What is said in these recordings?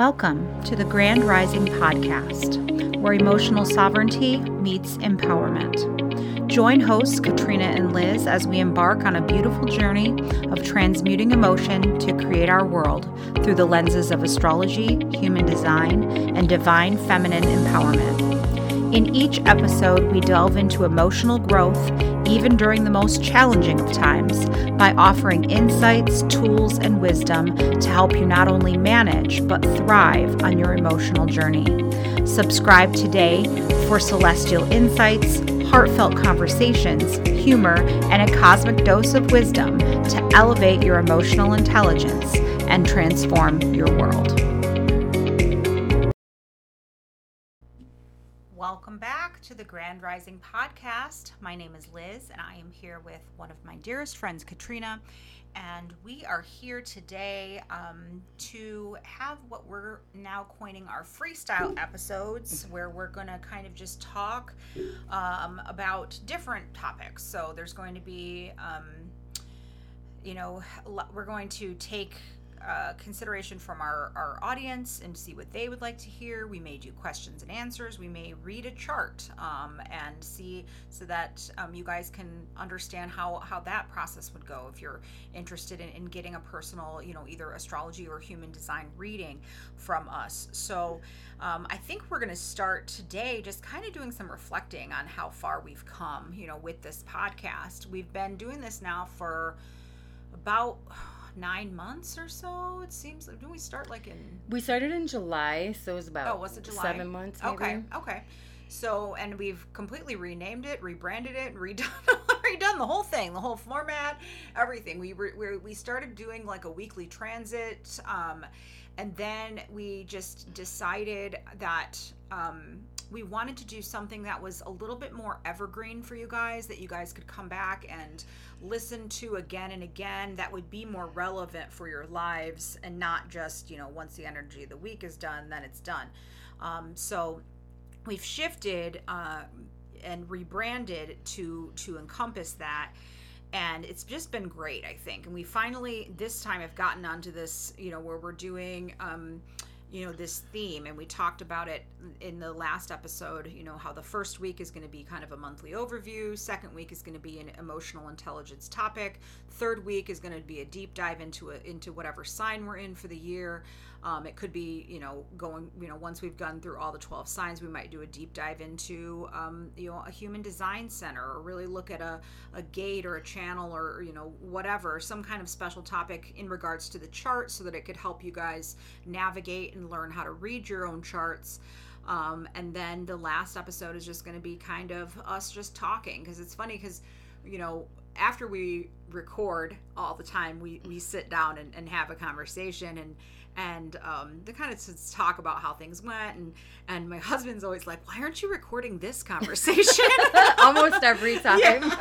Welcome to the Grand Rising Podcast, where emotional sovereignty meets empowerment. Join hosts Katrina and Liz as we embark on a beautiful journey of transmuting emotion to create our world through the lenses of astrology, human design, and divine feminine empowerment. In each episode, we delve into emotional growth, even during the most challenging of times, by offering insights, tools, and wisdom to help you not only manage, but thrive on your emotional journey. Subscribe today for celestial insights, heartfelt conversations, humor, and a cosmic dose of wisdom to elevate your emotional intelligence and transform your world. To the Grand Rising Podcast. My name is Liz, and I am here with one of my dearest friends, Katrina. And we are here today um, to have what we're now coining our freestyle episodes, where we're going to kind of just talk um, about different topics. So there's going to be, um, you know, we're going to take uh, consideration from our, our audience and see what they would like to hear. We may do questions and answers. We may read a chart um, and see so that um, you guys can understand how, how that process would go if you're interested in, in getting a personal, you know, either astrology or human design reading from us. So um, I think we're going to start today just kind of doing some reflecting on how far we've come, you know, with this podcast. We've been doing this now for about nine months or so. It seems. Did we start like in? We started in July, so it was about. Oh, was it July? Seven months. Maybe. Okay. Okay. So, and we've completely renamed it, rebranded it, redone redone the whole thing, the whole format, everything. We re, we started doing like a weekly transit, um, and then we just decided that um, we wanted to do something that was a little bit more evergreen for you guys, that you guys could come back and listen to again and again that would be more relevant for your lives and not just you know once the energy of the week is done then it's done. Um, so we've shifted uh, and rebranded to to encompass that and it's just been great i think. And we finally this time have gotten onto this you know where we're doing um, you know this theme and we talked about it in the last episode you know how the first week is going to be kind of a monthly overview second week is going to be an emotional intelligence topic third week is going to be a deep dive into a, into whatever sign we're in for the year um, it could be, you know, going, you know, once we've gone through all the 12 signs, we might do a deep dive into, um, you know, a human design center or really look at a, a gate or a channel or, you know, whatever, some kind of special topic in regards to the chart so that it could help you guys navigate and learn how to read your own charts. Um, and then the last episode is just going to be kind of us just talking because it's funny because, you know, after we record all the time, we, we sit down and, and have a conversation and, and um, they kind of talk about how things went and and my husband's always like why aren't you recording this conversation? Almost every time.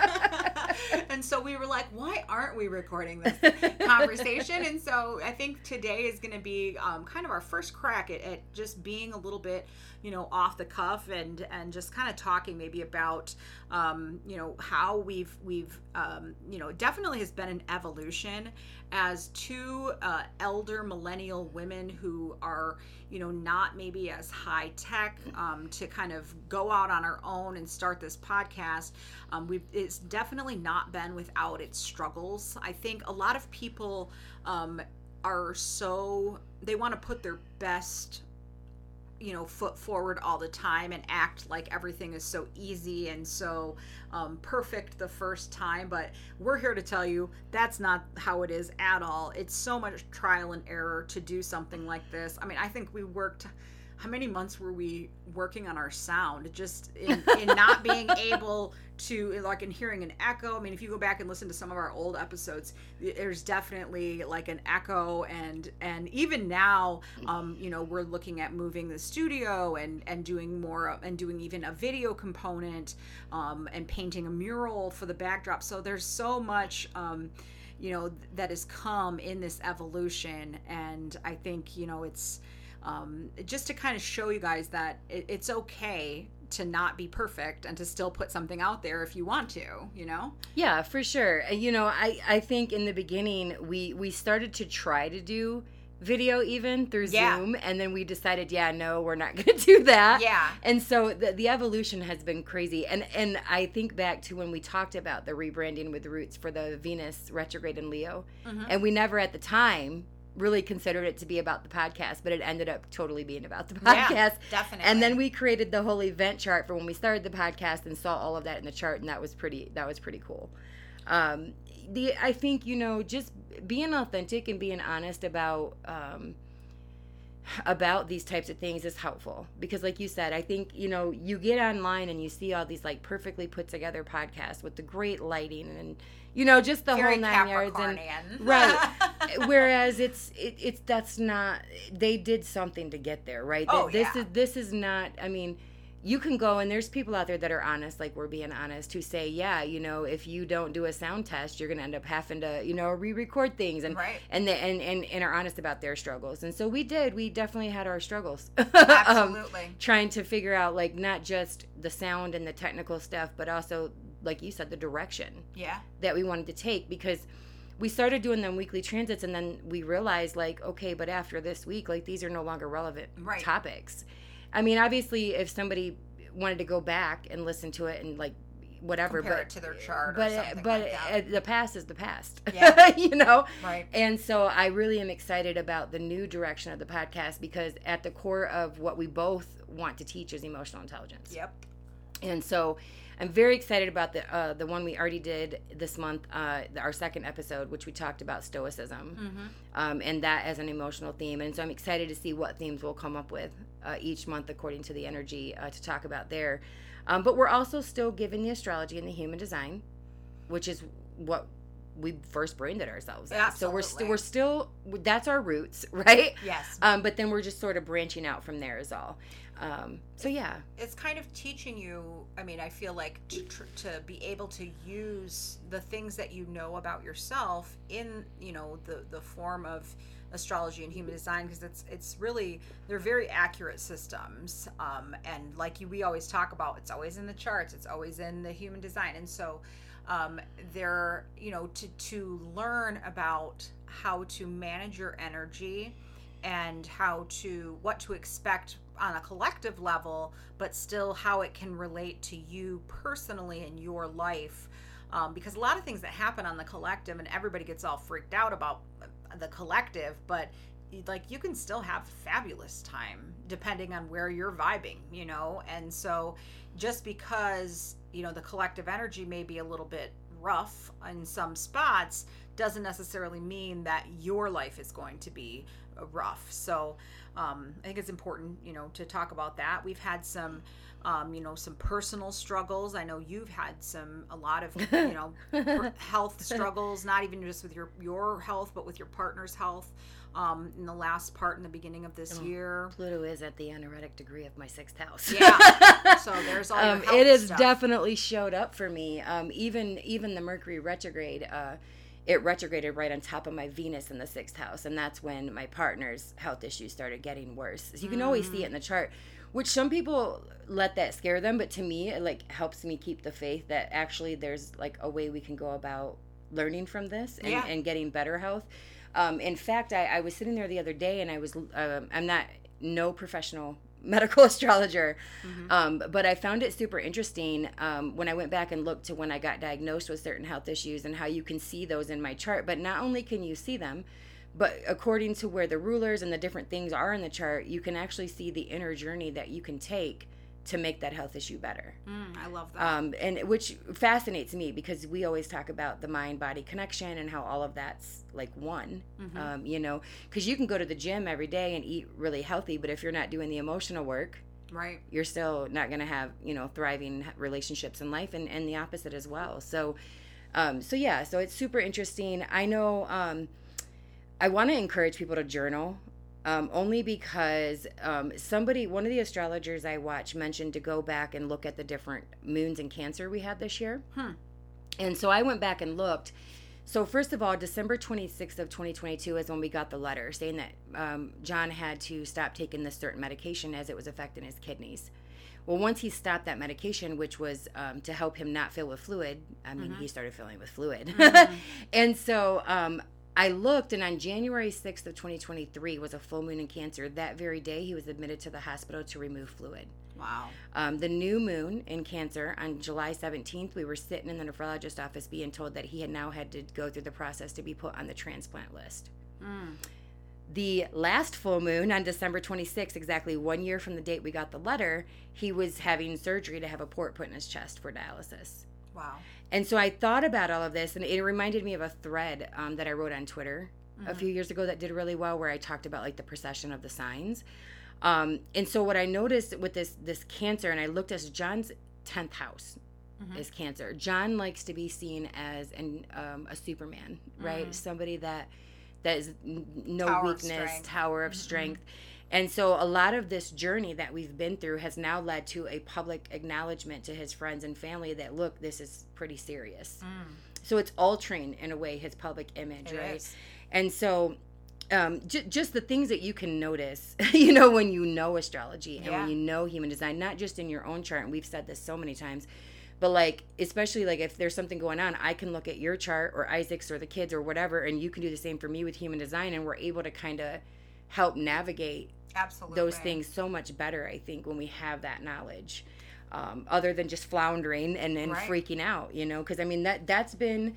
And so we were like why aren't we recording this conversation? And so i think today is going to be um, kind of our first crack at, at just being a little bit you know off the cuff and and just kind of talking maybe about um, you know how we've we've um, you know definitely has been an evolution as two uh, elder millennial women who are you know not maybe as high tech um, to kind of go out on our own and start this podcast. Um, we've it's definitely not been without its struggles. I think a lot of people um, are so they want to put their best you know foot forward all the time and act like everything is so easy and so um, perfect the first time but we're here to tell you that's not how it is at all. It's so much trial and error to do something like this. I mean i think we worked how many months were we working on our sound? Just in, in not being able to like in hearing an echo. I mean if you go back and listen to some of our old episodes there's definitely like an echo and and even now um you know we're looking at moving the studio and and doing more and doing even a video component um and painting a mural for the backdrop. So there's so much um you know that has come in this evolution. And i think you know it's um, just to kind of show you guys that it, it's okay to not be perfect and to still put something out there if you want to you know yeah for sure you know i i think in the beginning we we started to try to do video even through Yeah. Zoom, and then we decided, yeah, no, we're not going to do that. Yeah. And so the, the evolution has been crazy, and and I think back to when we talked about the rebranding with Roots for the Venus retrograde in Leo, Mhm. and we never at the time really considered it to be about the podcast, but it ended up totally being about the Yeah, podcast. definitely. And then we created the whole event chart for when we started the podcast and saw all of that in the chart, and that was pretty. That was pretty cool. Um, the I think you know just being authentic and being honest about um, about these types of things is helpful because, like you said, I think you know you get online and you see all these like perfectly put together podcasts with the great lighting and you know just the Very whole nine yards and right whereas it's it, it's that's not they did something to get there right Oh, this yeah. is this is not i mean you can go and there's people out there that are honest like we're being honest who say yeah you know if you don't do a sound test you're gonna end up having to you know re-record things and Right. and, the, and and and are honest about their struggles and so we did we definitely had our struggles Um, Absolutely. trying to figure out like not just the sound and the technical stuff but also like you said the direction yeah. that we wanted to take because we started doing them weekly transits and then we realized like okay but after this week like these are no longer relevant Right. topics i mean obviously if somebody wanted to go back and listen to it and like whatever Compare but it to their chart or but something but like that. uh, the past is the past Yeah. you know Right. and so I really am excited about the new direction of the podcast because at the core of what we both want to teach is emotional intelligence. Yep. And so I'm very excited about the uh, the one we already did this month, uh, the- our second episode, which we talked about stoicism, Mm-hmm. um, and that as an emotional theme. And so I'm excited to see what themes we'll come up with uh, each month according to the energy uh, to talk about there. Um, but we're also still giving the astrology and the human design, which is what we first branded ourselves. So we're still we're still that's our roots, right? Yes. Um, but then we're just sort of branching out from there is all. Um, so yeah, it's kind of teaching you i mean i feel like to, to be able to use the things that you know about yourself in you know the the form of astrology and human design because it's it's really they're very accurate systems um, and like you, we always talk about it's always in the charts it's always in the human design and so um, they're you know to to learn about how to manage your energy and how to what to expect on a collective level but still how it can relate to you personally in your life. Um, because a lot of things that happen on the collective and everybody gets all freaked out about the collective but like you can still have fabulous time depending on where you're vibing you know? And so just because you know the collective energy may be a little bit rough in some spots doesn't necessarily mean that your life is going to be uh, rough. So um, i think it's important you know to talk about that we've had some um, you know some personal struggles i know you've had some a lot of you know health struggles not even just with your your health but with your partner's health um, in the last part in the beginning of this Oh. year Pluto is at the anaretic degree of my sixth house. Yeah. so there's all your um, health it has definitely showed up for me. Um, even even the Mercury retrograde, uh, it retrograded right on top of my Venus in the sixth house, and that's when my partner's health issues started getting worse. So you can always Mm. see it in the chart, which some people let that scare them, but to me, it like helps me keep the faith that actually there's like a way we can go about learning from this and, Yeah. and getting better health. Um, in fact, I, I was sitting there the other day, and I was um, I'm not no professional medical astrologer, Mm-hmm. um, but I found it super interesting um, when I went back and looked to when I got diagnosed with certain health issues and how you can see those in my chart. But not only can you see them, but according to where the rulers and the different things are in the chart, you can actually see the inner journey that you can take to make that health issue better. Mm, i love that Um, and which fascinates me because we always talk about the mind body connection and how all of that's like one. Mhm. Um, you know, because you can go to the gym every day and eat really healthy, but if you're not doing the emotional work, right you're still not going to have you know thriving relationships in life and, and the opposite as well so um, so yeah so it's super interesting i know um, i want to encourage people to journal um, only because um, somebody one of the astrologers i watch mentioned to go back and look at the different moons in cancer we had this year. Hmm. and so i went back and looked. So first of all december 26th of 2022 is when we got the letter saying that um, john had to stop taking this certain medication as it was affecting his kidneys. Well once he stopped that medication which was um, to help him not fill with fluid i mean he started filling with fluid. And so um, I looked, and on January 6th of 2023 was a full moon in Cancer. That very day, he was admitted to the hospital to remove fluid. Wow. Um, the new moon in Cancer on July 17th, we were sitting in the nephrologist office being told that he had now had to go through the process to be put on the transplant list. Mm. The last full moon on December 26th, exactly one year from the date we got the letter, he was having surgery to have a port put in his chest for dialysis. Wow. And so I thought about all of this, and it reminded me of a thread um, that I wrote on Twitter a few years ago that did really well, where I talked about like the procession of the signs. Um, and so what I noticed with this this cancer, and I looked at John's tenth house is cancer. John likes to be seen as an um, a Superman, right? Somebody that that is no Tower weakness, tower of strength. And so a lot of this journey that we've been through has now led to a public acknowledgement to his friends and family that look, this is pretty serious. So it's altering in a way his public image, It right? is. And so um, j- just the things that you can notice, you know, when you know astrology and Yeah. when you know human design, not just in your own chart, and we've said this so many times, but like, especially like if there's something going on, I can look at your chart or Isaac's or the kids or whatever, and you can do the same for me with human design, and we're able to kind of help navigate Absolutely. those things so much better, I think, when we have that knowledge. Um, other than just floundering and, and Right. freaking out, you know, because I mean that that's been,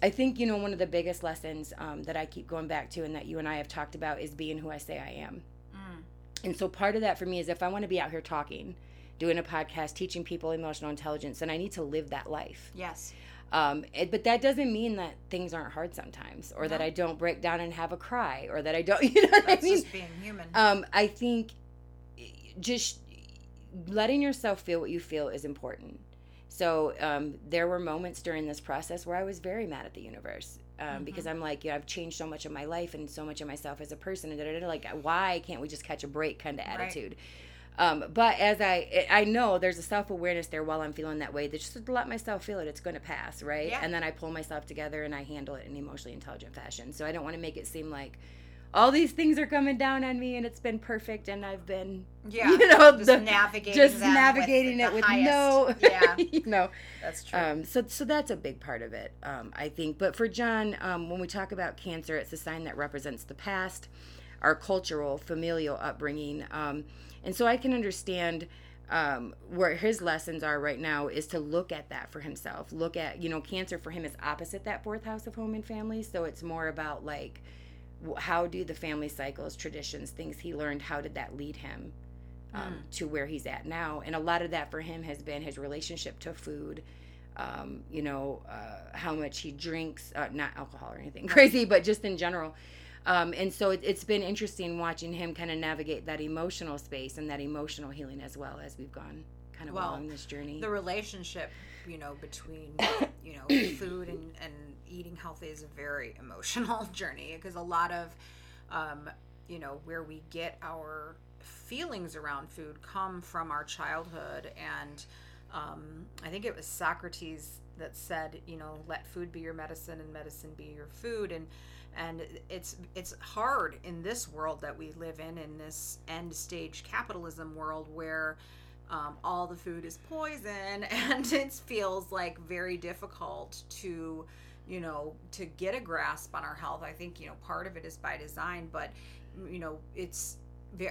I think you know one of the biggest lessons um, that I keep going back to and that you and I have talked about is being who I say I am. Mm. And so part of that for me is if I want to be out here talking, doing a podcast, teaching people emotional intelligence, then I need to live that life. Yes. Um, it, but that doesn't mean that things aren't hard sometimes, or that I don't break down and have a cry, or that I don't, you know what That's I mean? just being human. um, I think just letting yourself feel what you feel is important. So um, there were moments during this process where I was very mad at the universe um, because I'm like, you know, I've changed so much of my life and so much of myself as a person, and da-da-da, like, why can't we just catch a break kind of Right. Um, but as I, I know there's a self awareness there while I'm feeling that way. That just to let myself feel it, it's going to pass, right? Yeah. And then I pull myself together and I handle it in emotionally intelligent fashion. So I don't want to make it seem like all these things are coming down on me and it's been perfect and I've been, yeah. you know, just the- navigating just navigating with it with highest- no, Yeah, you know. that's true. Um, so, so that's a big part of it, um, I think. But for John, um, when we talk about cancer, it's a sign that represents the past, our cultural, familial upbringing, um, and so I can understand um, where his lessons are right now is to look at that for himself. Look at, you know, cancer for him is opposite that fourth house of home and family, so it's more about like, how do the family cycles, traditions, things he learned, how did that lead him? um, to where he's at now. And a lot of that for him has been his relationship to food, um, you know, uh, how much he drinks, uh, not alcohol or anything crazy, but just in general. Um, and so it, it's been interesting watching him kind of navigate that emotional space and that emotional healing as well as we've gone kind of Well, along this journey. the relationship, you know, between you know food and and eating healthy is a very emotional journey because a lot of, um, you know, where we get our feelings around food come from our childhood and. Um, I think it was Socrates that said, you know, let food be your medicine and medicine be your food, and and it's it's hard in this world that we live in, in this end stage capitalism world where um, all the food is poison and it feels like very difficult to you know to get a grasp on our health. I think you know part of it is by design but you know it's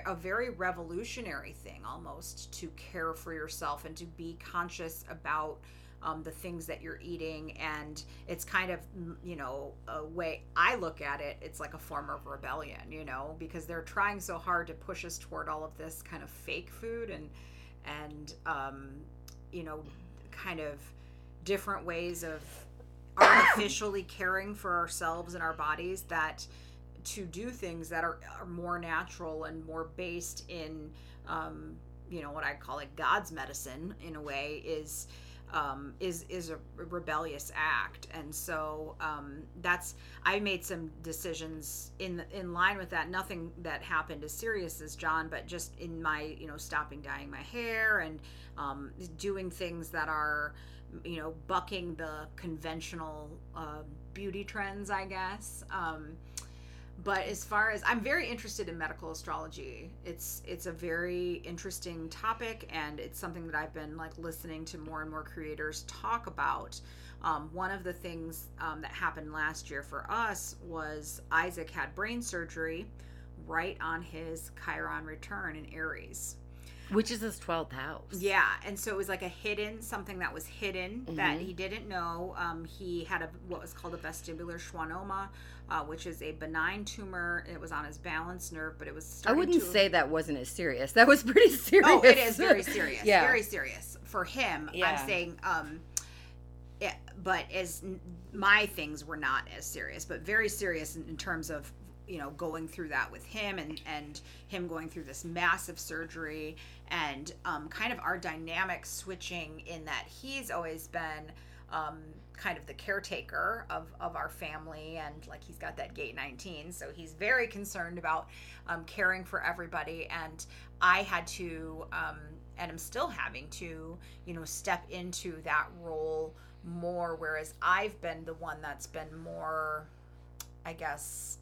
a very revolutionary thing almost to care for yourself and to be conscious about um, the things that you're eating and it's kind of you know a way i look at it it's like a form of rebellion you know because they're trying so hard to push us toward all of this kind of fake food and and um, you know kind of different ways of artificially caring for ourselves and our bodies that to do things that are, are more natural and more based in um, you know what I call it God's medicine in a way is um, is is a rebellious act, and so um, that's I made some decisions in in line with that. Nothing that happened as serious as John, but just in my you know stopping dyeing my hair and um, doing things that are you know bucking the conventional uh, beauty trends, I guess. Um, but as far as I'm very interested in medical astrology, it's it's a very interesting topic, and it's something that I've been like listening to more and more creators talk about. Um, one of the things um, that happened last year for us was Isaac had brain surgery right on his Chiron return in Aries. Which is his 12th house. Yeah, and so it was like a hidden something that was hidden that he didn't know. Um, he had a what was called a vestibular schwannoma, uh, which is a benign tumor. It was on his balance nerve, but it was. I wouldn't to, say that wasn't as serious. That was pretty serious. Oh, it is very serious. yeah. very serious for him. Yeah. I'm saying, um, yeah, but as n- my things were not as serious, but very serious in, in terms of you know going through that with him and and him going through this massive surgery and um, kind of our dynamic switching in that he's always been um, kind of the caretaker of, of our family and like he's got that gate 19 so he's very concerned about um, caring for everybody. And i had to um, and i'm still having to you know step into that role more whereas i've been the one that's been more i guess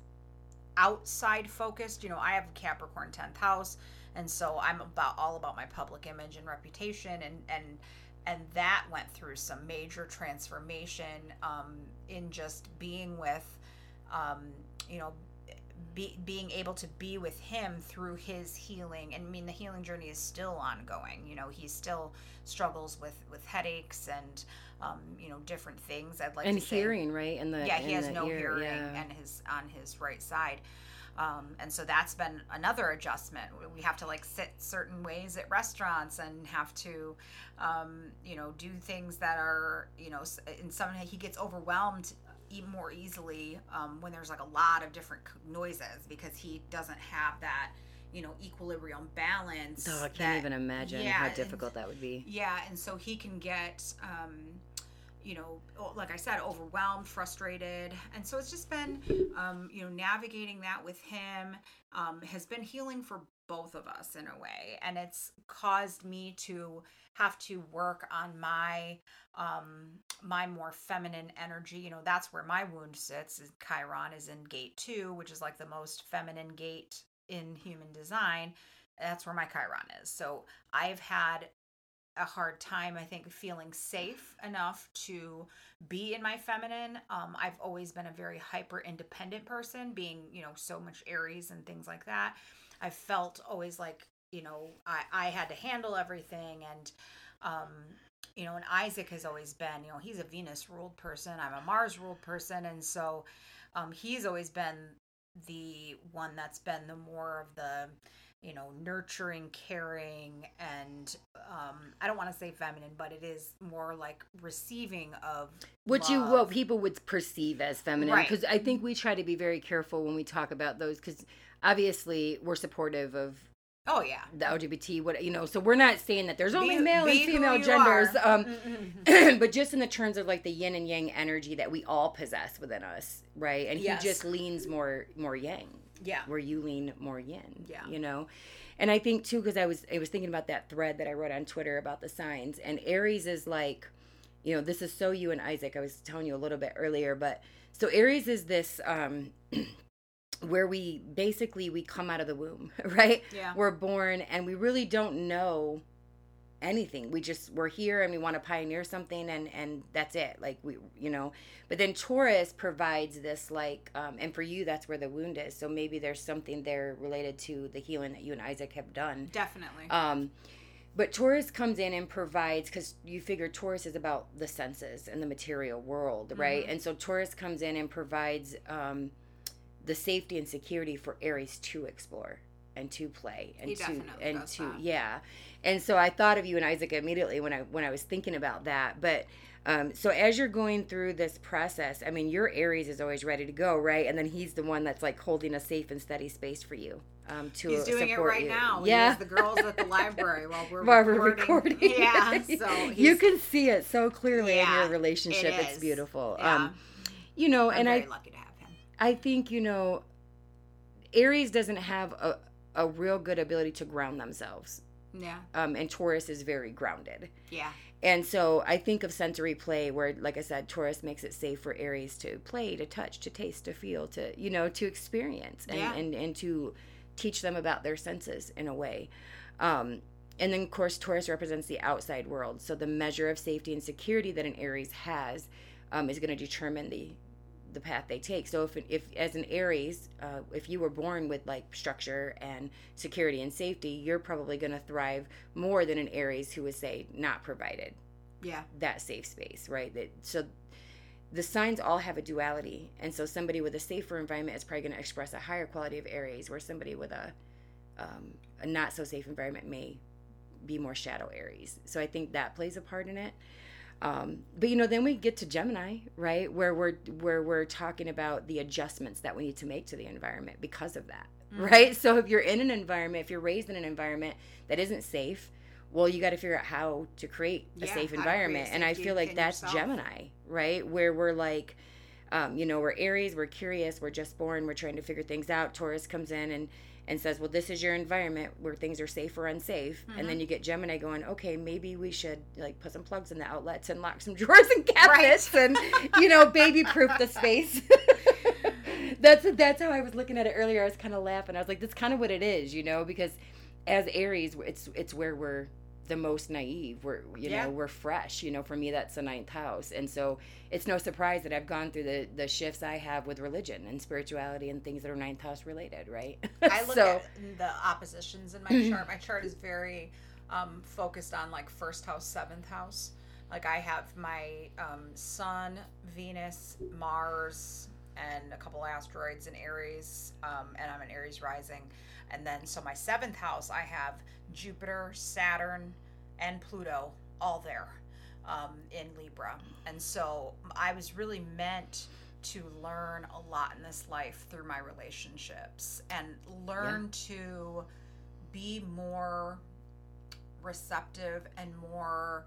outside focused. You know i have a capricorn 10th house and so i'm about all about my public image and reputation and and and that went through some major transformation um, in just being with um, you know be, being able to be with him through his healing and i mean the healing journey is still ongoing you know he still struggles with with headaches and um, you know different things i'd like And to say hearing, right? And the yeah he has no ear, hearing yeah. and his on his right side um, and so that's been another adjustment we have to like sit certain ways at restaurants and have to um, you know do things that are you know in some he gets overwhelmed even more easily um, when there's like a lot of different noises because he doesn't have that you know equilibrium balance Oh, I can't that- even imagine yeah, how and- difficult that would be. yeah, and so he can get, um, you know, like I said, overwhelmed, frustrated, and so it's just been, um, you know, navigating that with him um, has been healing for both of us in a way, and it's caused me to have to work on my um my more feminine energy. You know that's where my wound sits. Chiron is in gate two which is like the most feminine gate in human design. That's where my chiron is. So i've had a hard time i think feeling safe enough to be in my feminine. Um, i've always been a very hyper independent person being you know so much aries and things like that i felt always like you know i, I had to handle everything and um, you know and isaac has always been you know he's a venus ruled person i'm a mars ruled person and so um, he's always been the one that's been the more of the you know nurturing caring and um i don't want to say feminine but it is more like receiving of What you love. what people would perceive as feminine, Right. because I think we try to be very careful when we talk about those, because obviously we're supportive of oh yeah the LGBT, what you know, so we're not saying that there's only Be- male be and female genders, um, Mm-mm. but just in the terms of like the yin and yang energy that we all possess within us, right? And Yes. he just leans more more yang, yeah where you lean more yin, Yeah. you know. And I think too, because I was I was thinking about that thread that I wrote on Twitter about the signs, and Aries is like, you know, this is so you and Isaac. I was telling you a little bit earlier, but so Aries is this um where we basically we come out of the womb, right? Yeah. We're born and we really don't know anything. We just we're here and we want to pioneer something and and that's it. Like we you know. But then Taurus provides this like um and for you that's where the wound is. So maybe there's something there related to the healing that you and Isaac have done. definitely Um, but Taurus comes in and provides because you figure Taurus is about the senses and the material world, right? Mm-hmm. And so Taurus comes in and provides um, the safety and security for Aries to explore and to play and He to and to that. yeah. And so I thought of you and Isaac immediately when I when I was thinking about that, but. Um, so as you're going through this process, I mean, your Aries is always ready to go, right? And then he's the one that's like holding a safe and steady space for you um, to he's doing it right you. now Yeah, the girls at the library while we're while we're recording. recording. yeah so you can see it so clearly Yeah, in your relationship. it It's beautiful. yeah. Um, you know, I'm and very I, I think you know, Aries doesn't have a a real good ability to ground themselves. Yeah. Um, and Taurus is very grounded. Yeah. And so I think of sensory play where, like I said, Taurus makes it safe for Aries to play, to touch, to taste, to feel, to, you know, to experience and, Yeah. and, and to teach them about their senses in a way. Um, and then, of course, Taurus represents the outside world. So the measure of safety and security that an Aries has um, is going to determine the the path they take. So if if as an Aries, uh, if you were born with like structure and security and safety, you're probably going to thrive more than an Aries who is say not provided Yeah. that safe space, right? That so the signs all have a duality, and so somebody with a safer environment is probably going to express a higher quality of Aries, where somebody with a um, a not so safe environment may be more shadow Aries. So I think that plays a part in it. Um, but you know, then we get to Gemini, right, where we're where we're talking about the adjustments that we need to make to the environment because of that, right? So if you're in an environment, if you're raised in an environment that isn't safe, well, you got to figure out how to create a Yeah, safe how to create environment. And I feel like that's yourself. Gemini, right, where we're like. Um, you know, we're Aries, we're curious, we're just born, we're trying to figure things out. Taurus comes in and and says, "Well, this is your environment where things are safe or unsafe." And Mm-hmm. then you get Gemini going, "Okay, maybe we should like put some plugs in the outlets and lock some drawers and cabinets and you know, baby proof the space." that's that's how I was looking at it earlier. I was kind of laughing. I was like, "That's kind of what it is," you know, because as Aries, it's it's where we're the most naive. We're you Yeah. know we're fresh. You know, for me that's the ninth house, and so it's no surprise that I've gone through the the shifts I have with religion and spirituality and things that are ninth house related, right? I look so at the oppositions in my chart. My chart is very um, focused on like first house, seventh house. Like I have my um, Sun, Venus, Mars, and a couple asteroids in Aries, um, and I'm an Aries rising. And then so my seventh house, I have Jupiter, Saturn, and Pluto all there um, in Libra. And so I was really meant to learn a lot in this life through my relationships and learn to be more receptive and more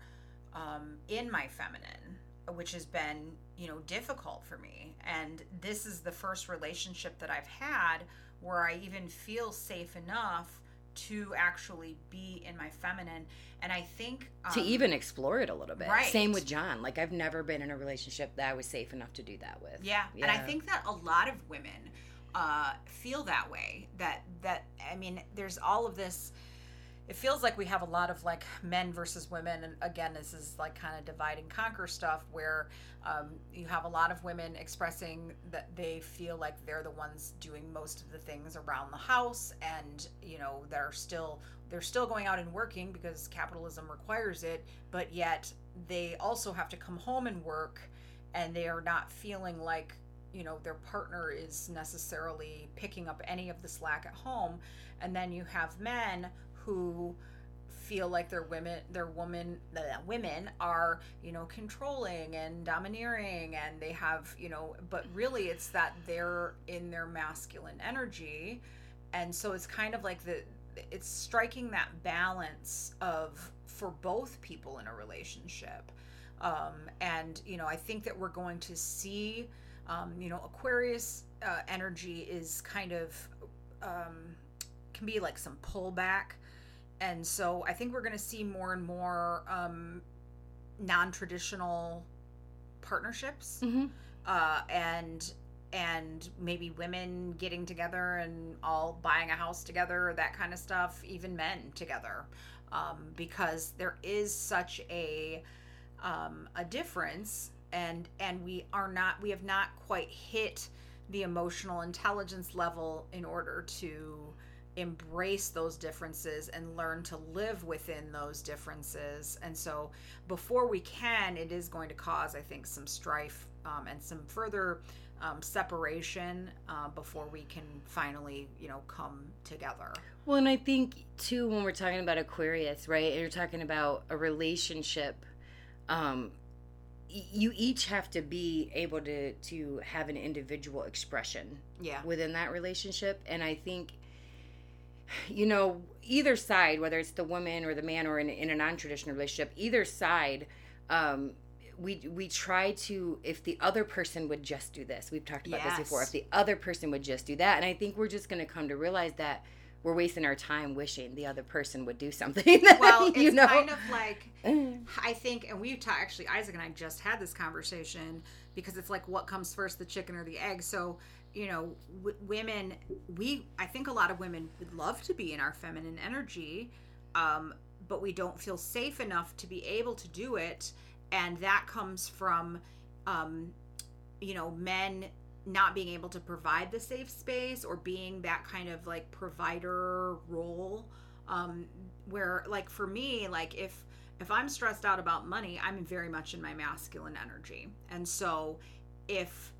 um, in my feminine, which has been, you know, difficult for me. And this is the first relationship that I've had where I even feel safe enough to actually be in my feminine. And I think um, to even explore it a little bit. right. Same with John. Like I've never been in a relationship that I was safe enough to do that with. Yeah. and I think that a lot of women uh, feel that way. That that I mean, there's all of this. It feels like we have a lot of like men versus women, and again, this is like kind of divide and conquer stuff where um, you have a lot of women expressing that they feel like they're the ones doing most of the things around the house, and you know they're still they're still going out and working because capitalism requires it, but yet they also have to come home and work and they are not feeling like you know their partner is necessarily picking up any of the slack at home. And then you have men who feel like their women their woman the women are you know controlling and domineering and they have you know but really it's that they're in their masculine energy. And so it's kind of like the it's striking that balance of for both people in a relationship. Um, and you know i think that we're going to see um, you know aquarius uh, energy is kind of um, can be like some pullback and so i think we're going to see more and more um, non-traditional partnerships Mhm. uh, and and maybe women getting together and all buying a house together that kind of stuff even men together um, because there is such a um, a difference and and we are not we have not quite hit the emotional intelligence level in order to embrace those differences and learn to live within those differences and so before we can it is going to cause i think some strife um, and some further um, separation uh, before we can finally you know come together Well, and I think too when we're talking about Aquarius, right? And you're talking about a relationship. Um, you each have to be able to to have an individual expression yeah within that relationship, and I think, you know, either side, whether it's the woman or the man, or in, in a non-traditional relationship, either side. Um, we, we try to if the other person would just do this we've talked about this before if the other person would just do that and i think we're just going to come to realize that we're wasting our time wishing the other person would do something. That, well, it's you know, kind of like I think, and we ta- actually Isaac and I just had this conversation because it's like what comes first, the chicken or the egg. So you know, w- women, we I think a lot of women would love to be in our feminine energy, um, but we don't feel safe enough to be able to do it, and that comes from, um, you know, men not being able to provide the safe space or being that kind of like provider role. Um where like for me like if if i'm stressed out about money i'm very much in my masculine energy. And so if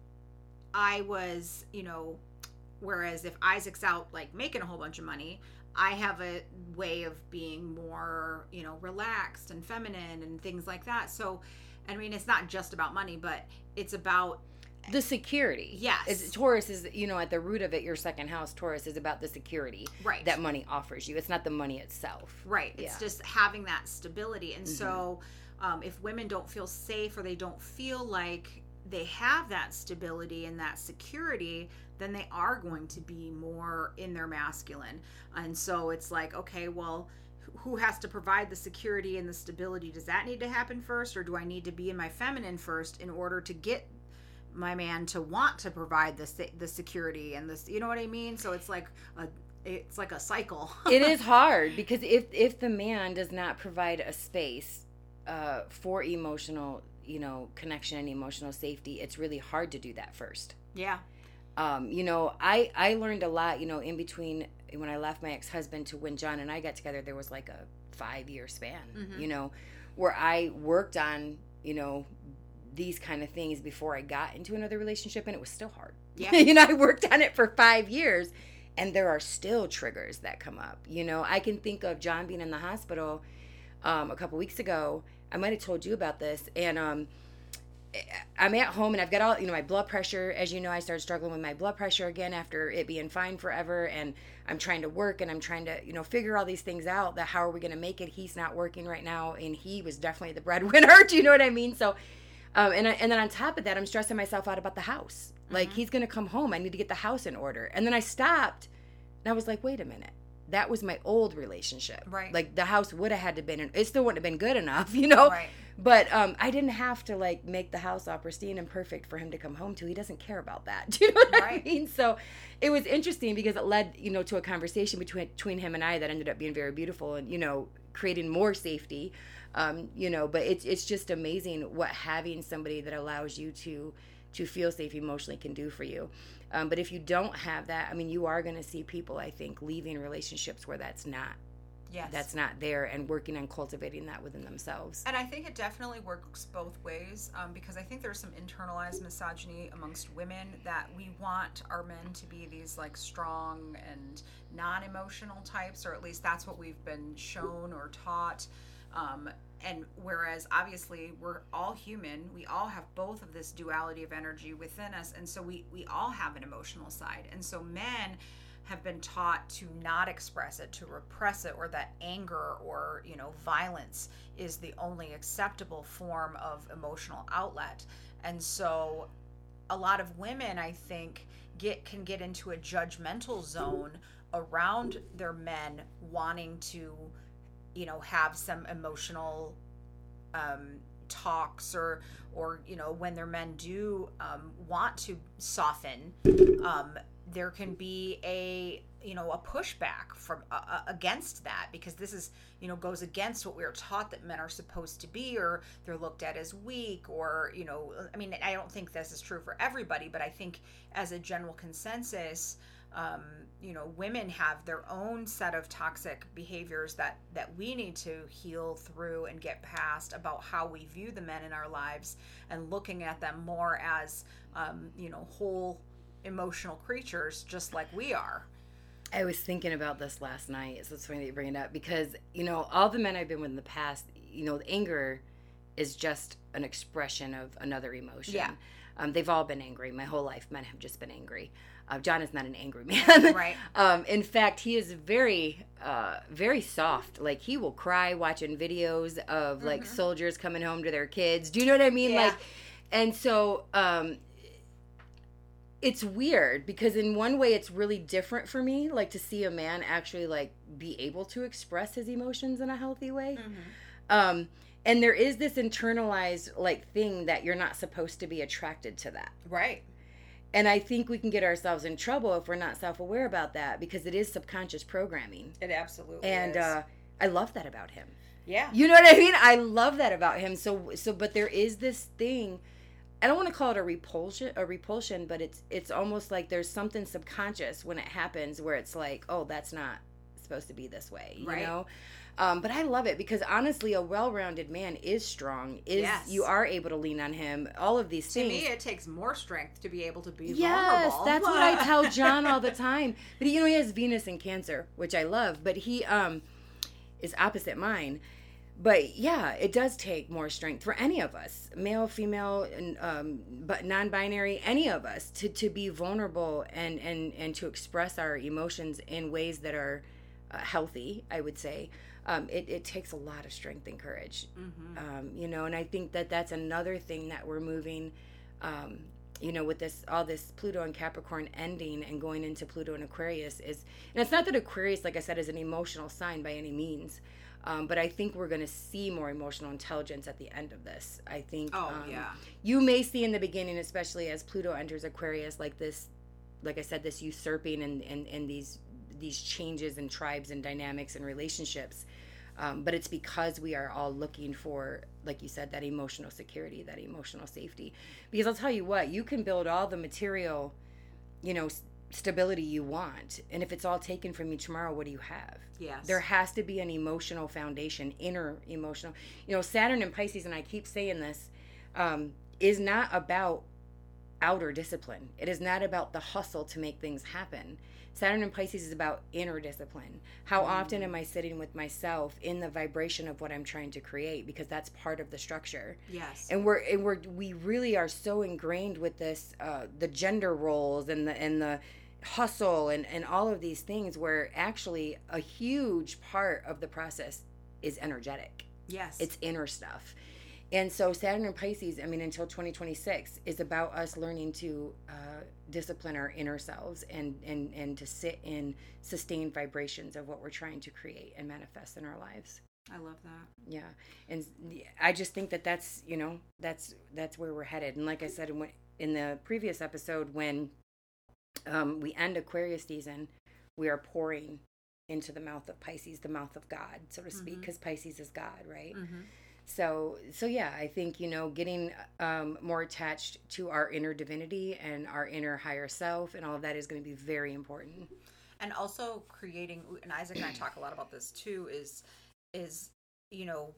i was you know whereas if isaac's out like making a whole bunch of money i have a way of being more you know relaxed and feminine and things like that so i mean it's not just about money but it's about the security. Yes. It's, Taurus is, you know, at the root of it, your second house, Taurus, is about the security right that money offers you. It's not the money itself. right it's Yeah. just having that stability and Mhm. so um, if women don't feel safe or they don't feel like they have that stability and that security then they are going to be more in their masculine. And so it's like okay well who has to provide the security and the stability? Does that need to happen first or do i need to be in my feminine first in order to get my man to want to provide the the security and this you know what i mean? So it's like a it's like a cycle. It is hard because if if the man does not provide a space uh, for emotional, you know, connection and emotional safety, it's really hard to do that first. yeah um, you know, I I learned a lot. You know, in between when I left my ex husband to when John and I got together, there was like a five year span. Mhm. You know, where I worked on you know these kind of things before I got into another relationship, and it was still hard. Yeah. you know, I worked on it for five years, and there are still triggers that come up. You know, I can think of John being in the hospital um, a couple weeks ago. I might have told you about this, and um, I'm at home and I've got all, you know, my blood pressure. As you know, I started struggling with my blood pressure again after it being fine forever. And I'm trying to work and I'm trying to, you know, figure all these things out that how are we going to make it? He's not working right now. And he was definitely the breadwinner. Do you know what I mean? So, um, and, I- and then on top of that, I'm stressing myself out about the house. Like, Mhm. he's going to come home. I need to get the house in order. And then I stopped and I was like, wait a minute. That was my old relationship. Right. Like, the house would have had to been, in, it still wouldn't have been good enough, you know? right But um, I didn't have to like make the house all pristine and perfect for him to come home to. He doesn't care about that. Do you know what Right. I mean? So it was interesting because it led, you know, to a conversation between between him and I that ended up being very beautiful and you know creating more safety. Um, you know, but it's it's just amazing what having somebody that allows you to to feel safe emotionally can do for you. Um, but if you don't have that, I mean, you are going to see people, I think, leaving relationships where that's not yes that's not there and working on cultivating that within themselves. And I think it definitely works both ways um, because I think there's some internalized misogyny amongst women that we want our men to be these like strong and non emotional types, or at least that's what we've been shown or taught. Um, and whereas obviously we're all human, we all have both of this duality of energy within us. And so we, we all have an emotional side. And so men have been taught to not express it to repress it or that anger or you know violence is the only acceptable form of emotional outlet and so a lot of women i think get can get into a judgmental zone around their men wanting to you know have some emotional um talks or or you know when their men do um, want to soften um, there can be a you know a pushback from uh, against that because this is you know goes against what we are taught that men are supposed to be or they're looked at as weak or you know i mean i don't think this is true for everybody but i think as a general consensus um, you know women have their own set of toxic behaviors that that we need to heal through and get past about how we view the men in our lives and looking at them more as um, you know whole emotional creatures just like we are I was thinking about this last night. So it's funny that you bring it up because, you know, all the men I've been with in the past, you know, anger is just an expression of another emotion. Yeah. Um, they've all been angry. My whole life, men have just been angry. Uh, John is not an angry man. right Um, in fact, he is very, uh, very soft. Like he will cry watching videos of like Mhm. soldiers coming home to their kids. Do you know what I mean? Yeah. Like, and so um, it's weird because in one way it's really different for me like to see a man actually like be able to express his emotions in a healthy way Mm-hmm. um and there is this internalized like thing that you're not supposed to be attracted to that Right. And i think we can get ourselves in trouble if we're not self-aware about that because it is subconscious programming It absolutely and is. uh i love that about him yeah. you know what I mean? I love that about him. So so but there is this thing I don't want to call it a repulsion a repulsion, but it's it's almost like there's something subconscious when it happens where it's like, "Oh, that's not supposed to be this way." You Right. know? Um, but I love it because honestly, a well-rounded man is strong. Is Yes. you are able to lean on him. All of these To things. me, it takes more strength to be able to be vulnerable. Yes, vulnerable. that's what I tell John all the time. But you know, he has Venus in Cancer, which I love. But he um is opposite mine. But yeah, it does take more strength for any of us, male, female, um, but non-binary, any of us, to to be vulnerable and and and to express our emotions in ways that are uh, healthy. I would say. Um, it, it takes a lot of strength and courage Mhm. um, you know and i think that that's another thing that we're moving um, you know with this all this pluto and capricorn ending and going into pluto and aquarius is and it's not that aquarius like i said is an emotional sign by any means um, but i think we're going to see more emotional intelligence at the end of this i think Oh um, yeah. you may see in the beginning especially as pluto enters aquarius like this like i said this usurping and and, and these these changes in tribes and dynamics and relationships um, but it's because we are all looking for like you said that emotional security that emotional safety. Because i'll tell you what you can build all the material you know s- stability you want. And if it's all taken from you tomorrow what do you have? Yes. there has to be an emotional foundation inner emotional you know saturn and pisces and i keep saying this um, is not about outer discipline. It is not about the hustle to make things happen saturn and pisces is about inner discipline. How often am i sitting with myself in the vibration of what i'm trying to create? Because that's part of the structure. Yes. and we're and we're we really are so ingrained with this uh the gender roles and the and the hustle and and all of these things where actually a huge part of the process is energetic. Yes. it's inner stuff and so saturn and pisces i mean until 2026 is about us learning to uh, discipline our inner selves and and and to sit in sustained vibrations of what we're trying to create and manifest in our lives. I love that. yeah. And i just think that that's you know that's that's where we're headed. And like i said in, the previous episode when um, we end aquarius season we are pouring into the mouth of pisces the mouth of god so to speak because pisces is god right? Mm-hmm. So so yeah i think you know getting um, more attached to our inner divinity and our inner higher self and all of that is going to be very important. And also creating and isaac and i talk a lot about this too is is you know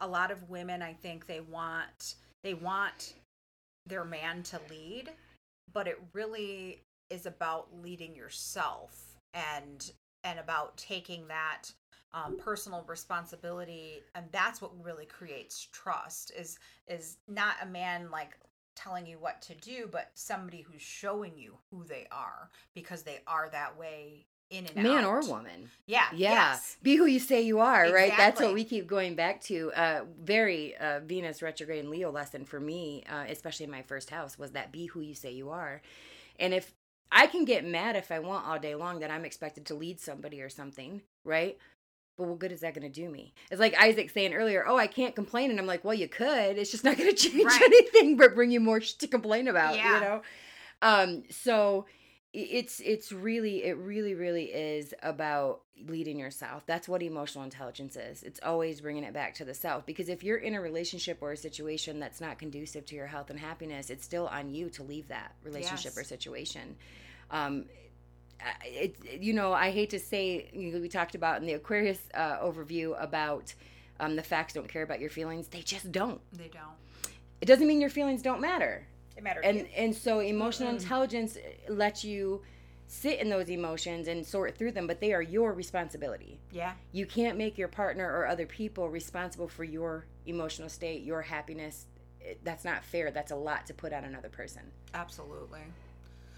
a lot of women i think they want they want their man to lead but it really is about leading yourself and and about taking that um, personal responsibility and that's what really creates trust is is not a man like telling you what to do but somebody who's showing you who they are because they are that way in and man out. or woman. Yeah yeah. yes. be who you say you are right? That's what we keep going back to. Uh very uh venus retrograde and leo lesson for me uh especially in my first house was that be who you say you are. And if i can get mad if i want all day long that i'm expected to lead somebody or something right but what good is that going to do me? It's like Isaac saying earlier, "Oh, I can't complain," and I'm like, "Well, you could. It's just not going to change Right. anything, but bring you more sh- to complain about." Yeah. You know. Um. So it's it's really it really really is about leading yourself. That's what emotional intelligence is. It's always bringing it back to the self because if you're in a relationship or a situation that's not conducive to your health and happiness, it's still on you to leave that relationship Yes. or situation. Um, it, you know, I hate to say, you know, we talked about in the Aquarius uh, overview about um, the facts don't care about your feelings. They just don't. they don't It doesn't mean your feelings don't matter. it matters And and so emotional Mm-mm. intelligence lets you sit in those emotions and sort through them, but they are your responsibility. yeah You can't make your partner or other people responsible for your emotional state, your happiness. It- That's not fair. That's a lot to put on another person. absolutely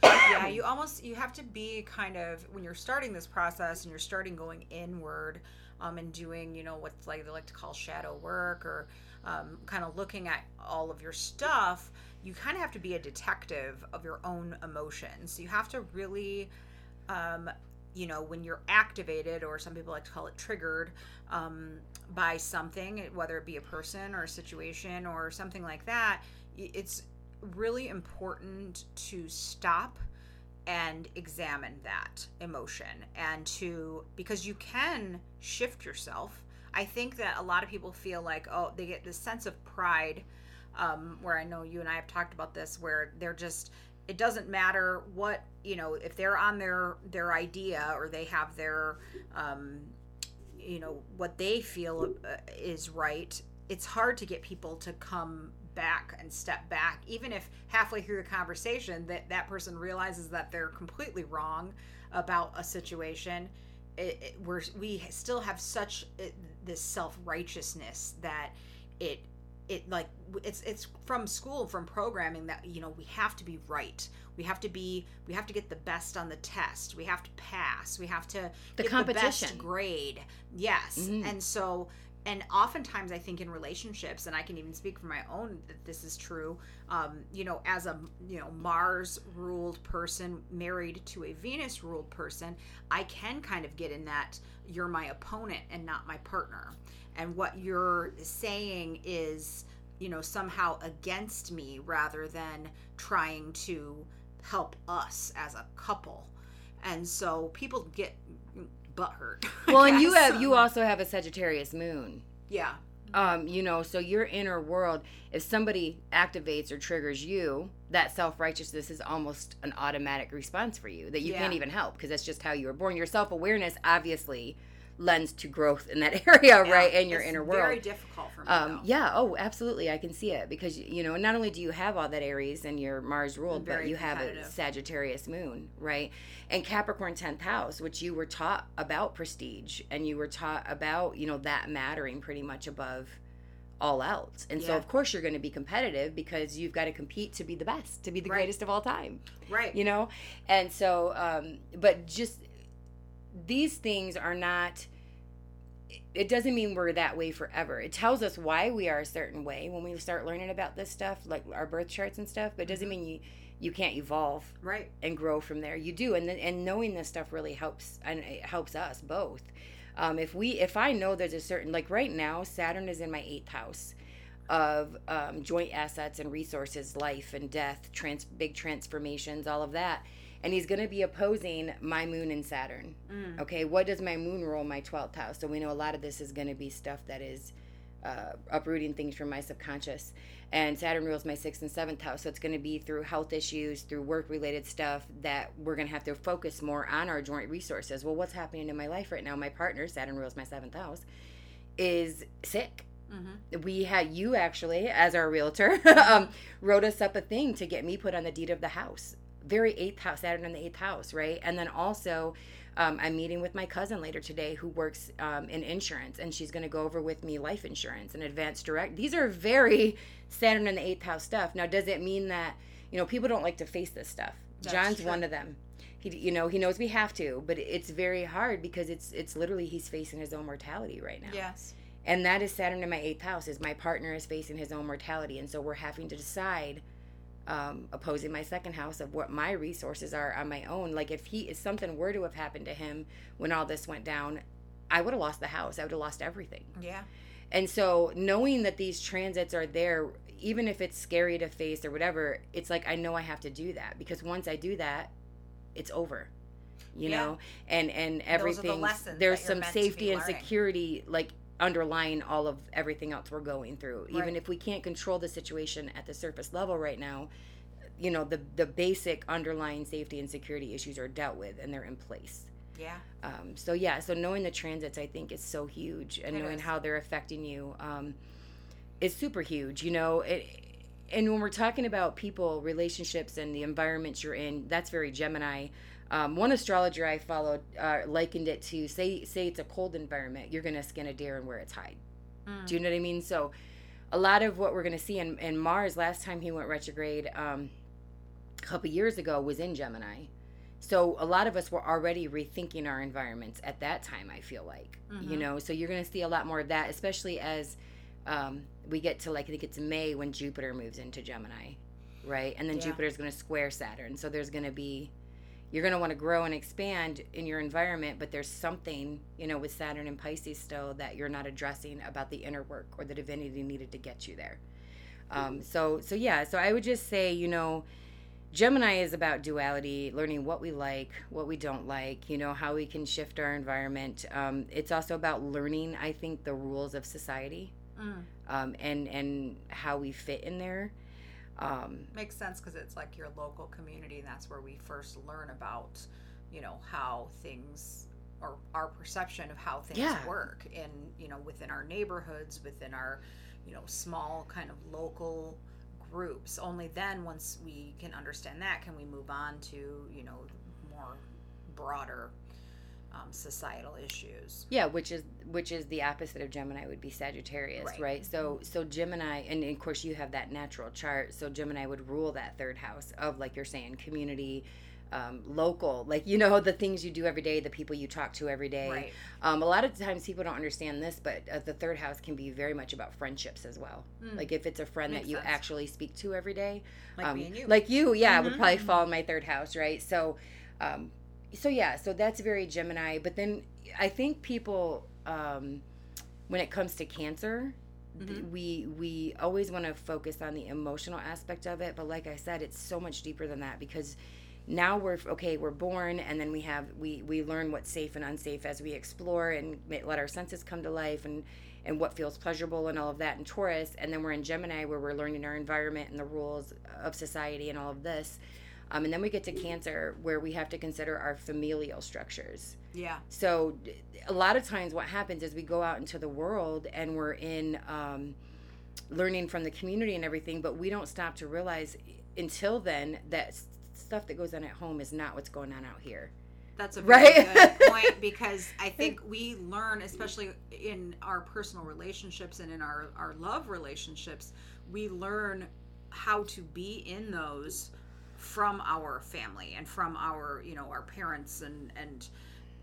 yeah, you almost you have to be kind of when you're starting this process and you're starting going inward um, and doing you know what's like they like to call shadow work or um, kind of looking at all of your stuff. You kind of have to be a detective of your own emotions. You have to really um, you know, when you're activated, or some people like to call it triggered, um, by something, whether it be a person or a situation or something like that, it's really important to stop and examine that emotion and to because you can shift yourself. I think that a lot of people feel like oh they get this sense of pride um, where i know you and i have talked about this where they're just it doesn't matter what you know if they're on their their idea or they have their um, you know what they feel uh, is right it's hard to get people to come back and step back even if halfway through the conversation that that person realizes that they're completely wrong about a situation it, it, we're, we still have such it, uh, this self-righteousness that it it like it's it's from school from programming that you know we have to be right. We have to be we have to get the best on the test. We have to pass. We have to the get competition the best grade. Yes. Mm-hmm. and so and oftentimes i think in relationships and i can even speak for my own that this is true um, you know as a you know mars ruled person married to a venus ruled person i can kind of get in that you're my opponent and not my partner. And what you're saying is you know somehow against me rather than trying to help us as a couple. And so people get butthurt well and you have you also have a sagittarius moon. Yeah. Um you know so your inner world if somebody activates or triggers you that self-righteousness is almost an automatic response for you that you yeah. can't even help because that's just how you were born. Your self-awareness obviously lends to growth in that area, yeah, right? In your inner world. Very difficult for me. Um, yeah. Oh, absolutely. I can see it because you know not only do you have all that Aries and your Mars ruled, but you have a Sagittarius moon, right? And Capricorn tenth house, which you were taught about prestige and you were taught about you know that mattering pretty much above all else. And yeah. so of course you're going to be competitive because you've got to compete to be the best, to be the right. greatest of all time. Right. You know? And so um but just these things are not it doesn't mean we're that way forever. It tells us why we are a certain way when we start learning about this stuff, like our birth charts and stuff. But it doesn't mm-hmm. mean you you can't evolve, right, and grow from there. You do, and and knowing this stuff really helps, and it helps us both. Um, if we, if I know there's a certain, like right now, Saturn is in my eighth house of um, joint assets and resources, life and death, trans, big transformations, all of that and he's going to be opposing my moon and Saturn. Mm. Okay, what does my moon rule my 12th house? So we know a lot of this is going to be stuff that is uh, uprooting things from my subconscious. And Saturn rules my sixth and seventh house. So it's going to be through health issues, through work related stuff that we're going to have to focus more on our joint resources. Well, what's happening in my life right now? My partner, Saturn rules my seventh house, is sick. Mm-hmm. We had you actually, as our realtor, um, wrote us up a thing to get me put on the deed of the house very eighth house, Saturn in the eighth house, right? And then also, um, I'm meeting with my cousin later today who works um, in insurance, and she's going to go over with me life insurance and advanced direct. These are very Saturn in the eighth house stuff. Now, does it mean that you know people don't like to face this stuff? That's John's true. one of them. He, you know, he knows we have to, but it's very hard because it's it's literally he's facing his own mortality right now. Yes. And that is Saturn in my eighth house. Is my partner is facing his own mortality, and so we're having to decide um, opposing my second house of what my resources are on my own. Like if he if something were to have happened to him when all this went down, I would have lost the house. I would have lost everything. Yeah. And so knowing that these transits are there, even if it's scary to face or whatever, it's like I know I have to do that because once I do that, it's over. You yeah. know, and and everything. The there's some safety and security like underlying all of everything else we're going through. Even right. if we can't control the situation at the surface level right now, you know, the the basic underlying safety and security issues are dealt with and they're in place. Yeah. Um, so yeah, so knowing the transits I think is so huge and it knowing is. how they're affecting you um, is super huge. You know, it, and when we're talking about people, relationships, and the environments you're in, that's very Gemini. Um, one astrologer I followed uh, likened it to say say it's a cold environment, you're gonna skin a deer and wear its hide. Mm. Do you know what I mean? So, a lot of what we're gonna see in, in Mars last time he went retrograde, um, a couple years ago was in Gemini. So a lot of us were already rethinking our environments at that time. I feel like mm-hmm. you know, so you're going to see a lot more of that, especially as um, we get to like I think it's May when Jupiter moves into Gemini, right? And then yeah. Jupiter's going to square Saturn, so there's going to be you're going to want to grow and expand in your environment, but there's something you know with Saturn and Pisces still that you're not addressing about the inner work or the divinity needed to get you there. Um, so so yeah, so I would just say you know Gemini is about duality, learning what we like, what we don't like, you know, how we can shift our environment. Um, it's also about learning, I think, the rules of society mm. um, and, and how we fit in there. Um, Makes sense because it's like your local community, and that's where we first learn about, you know, how things or our perception of how things yeah. work in, you know, within our neighborhoods, within our, you know, small kind of local groups. Only then, once we can understand that, can we move on to you know more broader um, societal issues. Yeah, which is which is the opposite of Gemini would be Sagittarius, right? right? So so Gemini, and of course you have that natural chart. So Gemini would rule that third house of like you're saying community um, local, like you know the things you do every day, the people you talk to every day. Right. Um, a lot of times people don't understand this, but uh, the third house can be very much about friendships as well. Mm. Like if it's a friend Makes that you sense. actually speak to every day, like um, me and you, like you, yeah, mm-hmm. would probably fall in my third house, right? So, um, so yeah, so that's very Gemini. But then I think people, um, when it comes to Cancer, Mm-hmm. we we always want to focus on the emotional aspect of it but like i said it's so much deeper than that because now we're okay we're born and then we have we we learn what's safe and unsafe as we explore and let our senses come to life and and what feels pleasurable and all of that in taurus and then we're in gemini where we're learning our environment and the rules of society and all of this um, and then we get to cancer where we have to consider our familial structures yeah so a lot of times what happens is we go out into the world and we're in um, learning from the community and everything but we don't stop to realize until then that stuff that goes on at home is not what's going on out here. That's a very right? good point because I think we learn, especially in our personal relationships and in our, our love relationships, we learn how to be in those from our family and from our, you know, our parents and and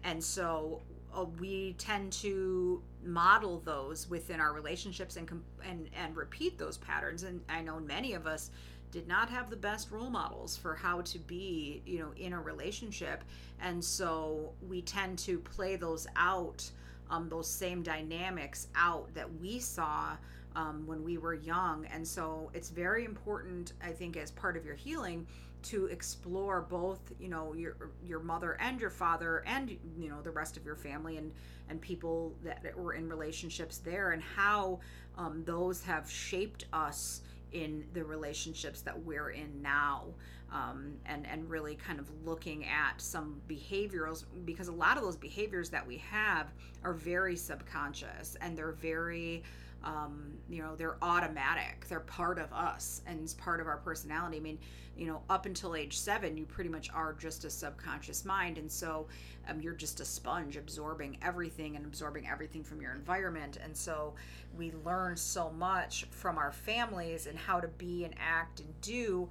and so uh, we tend to model those within our relationships and and and repeat those patterns and I know many of us did not have the best role models for how to be, you know, in a relationship. And so we tend to play those out, um, those same dynamics out that we saw um, when we were young. And so it's very important, I think, as part of your healing to explore both you know your your mother and your father and you know the rest of your family and and people that were in relationships there and how um, those have shaped us in the relationships that we're in now. Um, and and really kind of looking at some behaviors because a lot of those behaviors that we have are very subconscious and they're very um, you know they're automatic. They're part of us and it's part of our personality. I mean you know up until age seven you pretty much are just a subconscious mind. And so um, you're just a sponge absorbing everything and absorbing everything from your environment. And so we learn so much from our families and how to be and act and do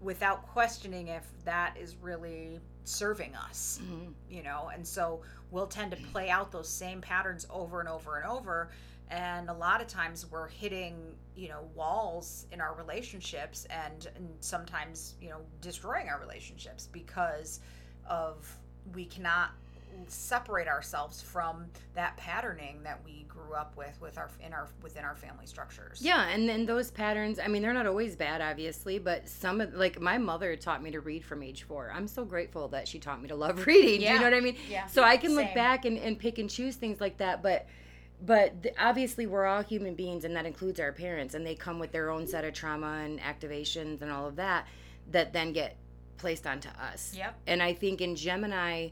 without questioning if that is really serving us mm-hmm. you know? And so we'll tend to play out those same patterns over and over and over and a lot of times we're hitting you know walls in our relationships and, and sometimes you know destroying our relationships because of we cannot separate ourselves from that patterning that we grew up with with our in our within our family structures. Yeah, and then those patterns, I mean, they're not always bad obviously, but some of like my mother taught me to read from age 4. I'm so grateful that she taught me to love reading. Yeah. You know what I mean? Yeah. So I can Same. look back and, and pick and choose things like that, but but the, obviously we're all human beings and that includes our parents and they come with their own set of trauma and activations and all of that that then get placed onto us. Yep. And I think in Gemini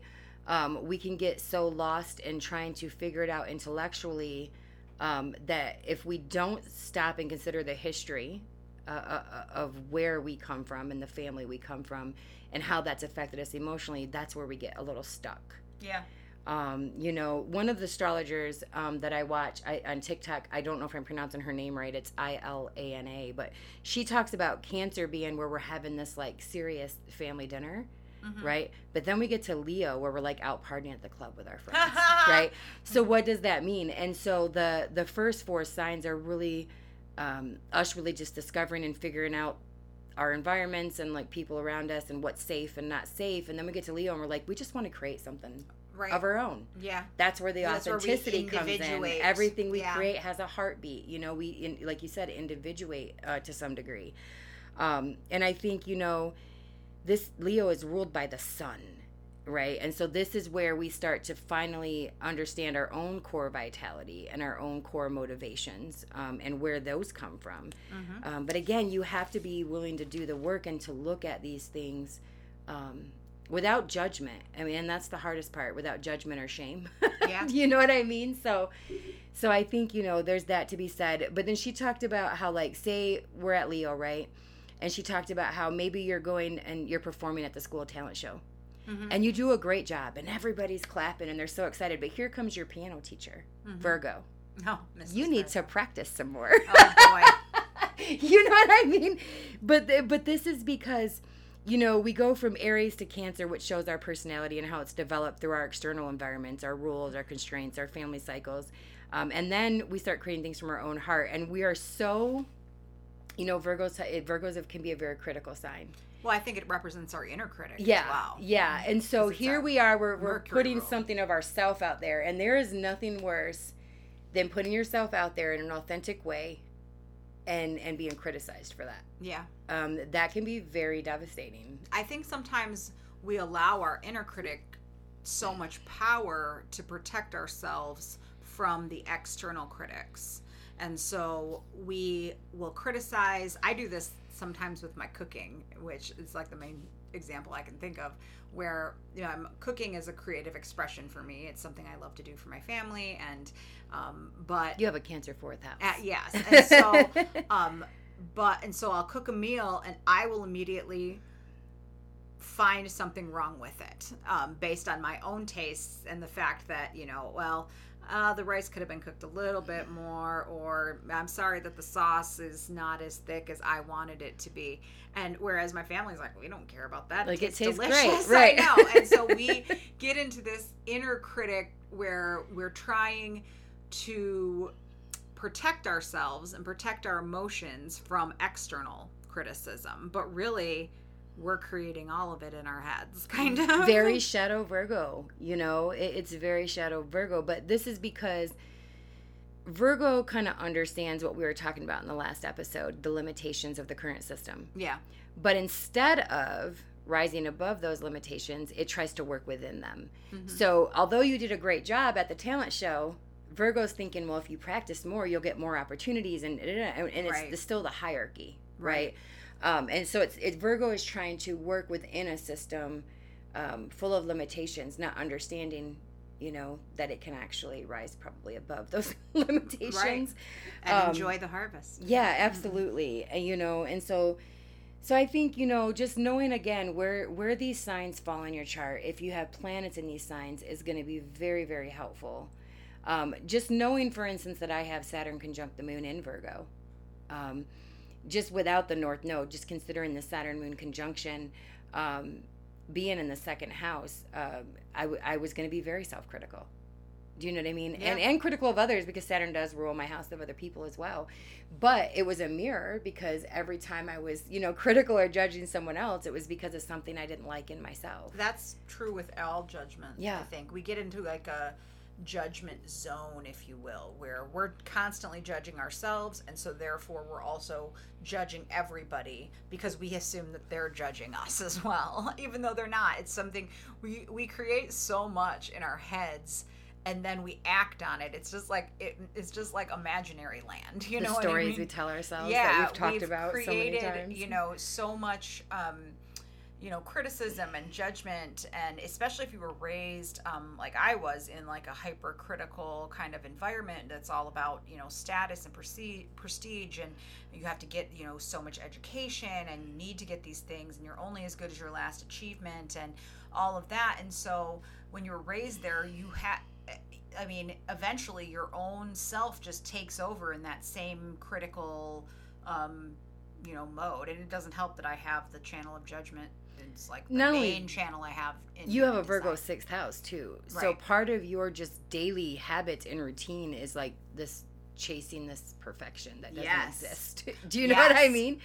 um, we can get so lost in trying to figure it out intellectually um, that if we don't stop and consider the history uh, uh, uh, of where we come from and the family we come from and how that's affected us emotionally, that's where we get a little stuck. Yeah. Um, you know, one of the astrologers um, that I watch I, on TikTok, I don't know if I'm pronouncing her name right. It's I L A N A, but she talks about Cancer being where we're having this like serious family dinner, Mhm. right? But then we get to Leo where we're like out partying at the club with our friends, right? So what does that mean? And so the the first four signs are really um, us really just discovering and figuring out our environments and like people around us and what's safe and not safe. And then we get to Leo and we're like, we just want to create something Right. of our own. yeah. That's where the That's where authenticity comes in. Everything we Yeah. create has a heartbeat. You know, we in, like you said, individuate uh, to some degree. Um, and I think you know, this Leo is ruled by the sun, right? And so this is where we start to finally understand our own core vitality and our own core motivations um, and where those come from. Mhm. Um, but again, you have to be willing to do the work and to look at these things um, without judgment. I mean, and that's the hardest part, without judgment or shame. Yeah. you know what I mean? So, so I think you know there's that to be said. But then she talked about how, like, say we're at Leo, right? And she talked about how maybe you're going and you're performing at the school talent show. Mhm. And you do a great job, and everybody's clapping and they're so excited. But here comes your piano teacher, Mhm. Virgo. No, Mrs. You need Virgo. to practice some more. Oh boy. you know what I mean? But th- but this is because you know we go from Aries to Cancer, which shows our personality and how it's developed through our external environments, our rules, our constraints, our family cycles, um, and then we start creating things from our own heart. And we are so, you know, Virgos Virgos can be a very critical sign. Well, I think it represents our inner critic. Yeah, As well. yeah. And so here we are. We're, we're putting rule. something of ourself out there, and there is nothing worse than putting yourself out there in an authentic way, and and being criticized for that. Yeah. Um, that can be very devastating. I think sometimes we allow our inner critic so much power to protect ourselves from the external critics. And so we will criticize. I do this sometimes with my cooking, which is like the main example I can think of, where you know, I'm, cooking is a creative expression for me. It's something I love to do for my family, and um, but You have a Cancer fourth house. uh, yes, and so um, but and so I'll cook a meal and I will immediately find something wrong with it um, based on my own tastes and the fact that you know well uh, the rice could have been cooked a little bit more or i'm sorry that the sauce is not as thick as i wanted it to be. And whereas my family's like we don't care about that. Like, it tastes tastes great, delicious. Right. i know. And so we get into this inner critic where we're trying to protect ourselves and protect our emotions from external criticism. But really we're creating all of it in our heads kind of very shadow Virgo. You know, it, it's very shadow Virgo. But this is because Virgo kind of understands what we were talking about in the last episode the limitations of the current system. yeah But instead of rising above those limitations, it tries to work within them. Mhm. So, although you did a great job at the talent show, Virgo's thinking, well, if you practice more, you'll get more opportunities, and and it's Right. still the hierarchy, Right. right? Um, and so it's it, Virgo is trying to work within a system um, full of limitations, not understanding, you know, that it can actually rise probably above those limitations. and Um, enjoy the harvest Yeah, absolutely. And you know, and so so I think, you know, just knowing again where where these signs fall in your chart, if you have planets in these signs is going to be very very helpful. Um, just knowing for instance that I have Saturn conjunct the moon in Virgo. Um, just without the north node, just considering the Saturn moon conjunction um, being in the second house, um, I, w- I was going to be very self-critical. Do you know what I mean? Yeah. And and critical of others because Saturn does rule my house of other people as well. But it was a mirror because every time I was, you know, critical or judging someone else, it was because of something I didn't like in myself. that's true with all judgments Yeah, i think we get into like a judgment zone if you will where we're constantly judging ourselves and so therefore we're also judging everybody because we assume that they're judging us as well even though they're not it's something we we create so much in our heads and then we act on it it's just like it, it's just like imaginary land you the know what I stories mean? we tell ourselves yeah, that we've talked about created, so many times. you know, so much, um, you know criticism and judgment and especially if you were raised um, like i was in like a hypercritical kind of environment that's all about you know status and prestige prestige and you have to get you know so much education and you need to get these things and you're only as good as your last achievement and all of that and so when you were raised there you had I mean, eventually your own self just takes over in that same critical, um, you know, mode. And it doesn't help that I have the channel of judgment. Like the Not only- main channel I have. In you have a Virgo design. sixth house too. So part of your just daily habits and routine is like this chasing this perfection that doesn't Yes. exist. Do you know what I mean?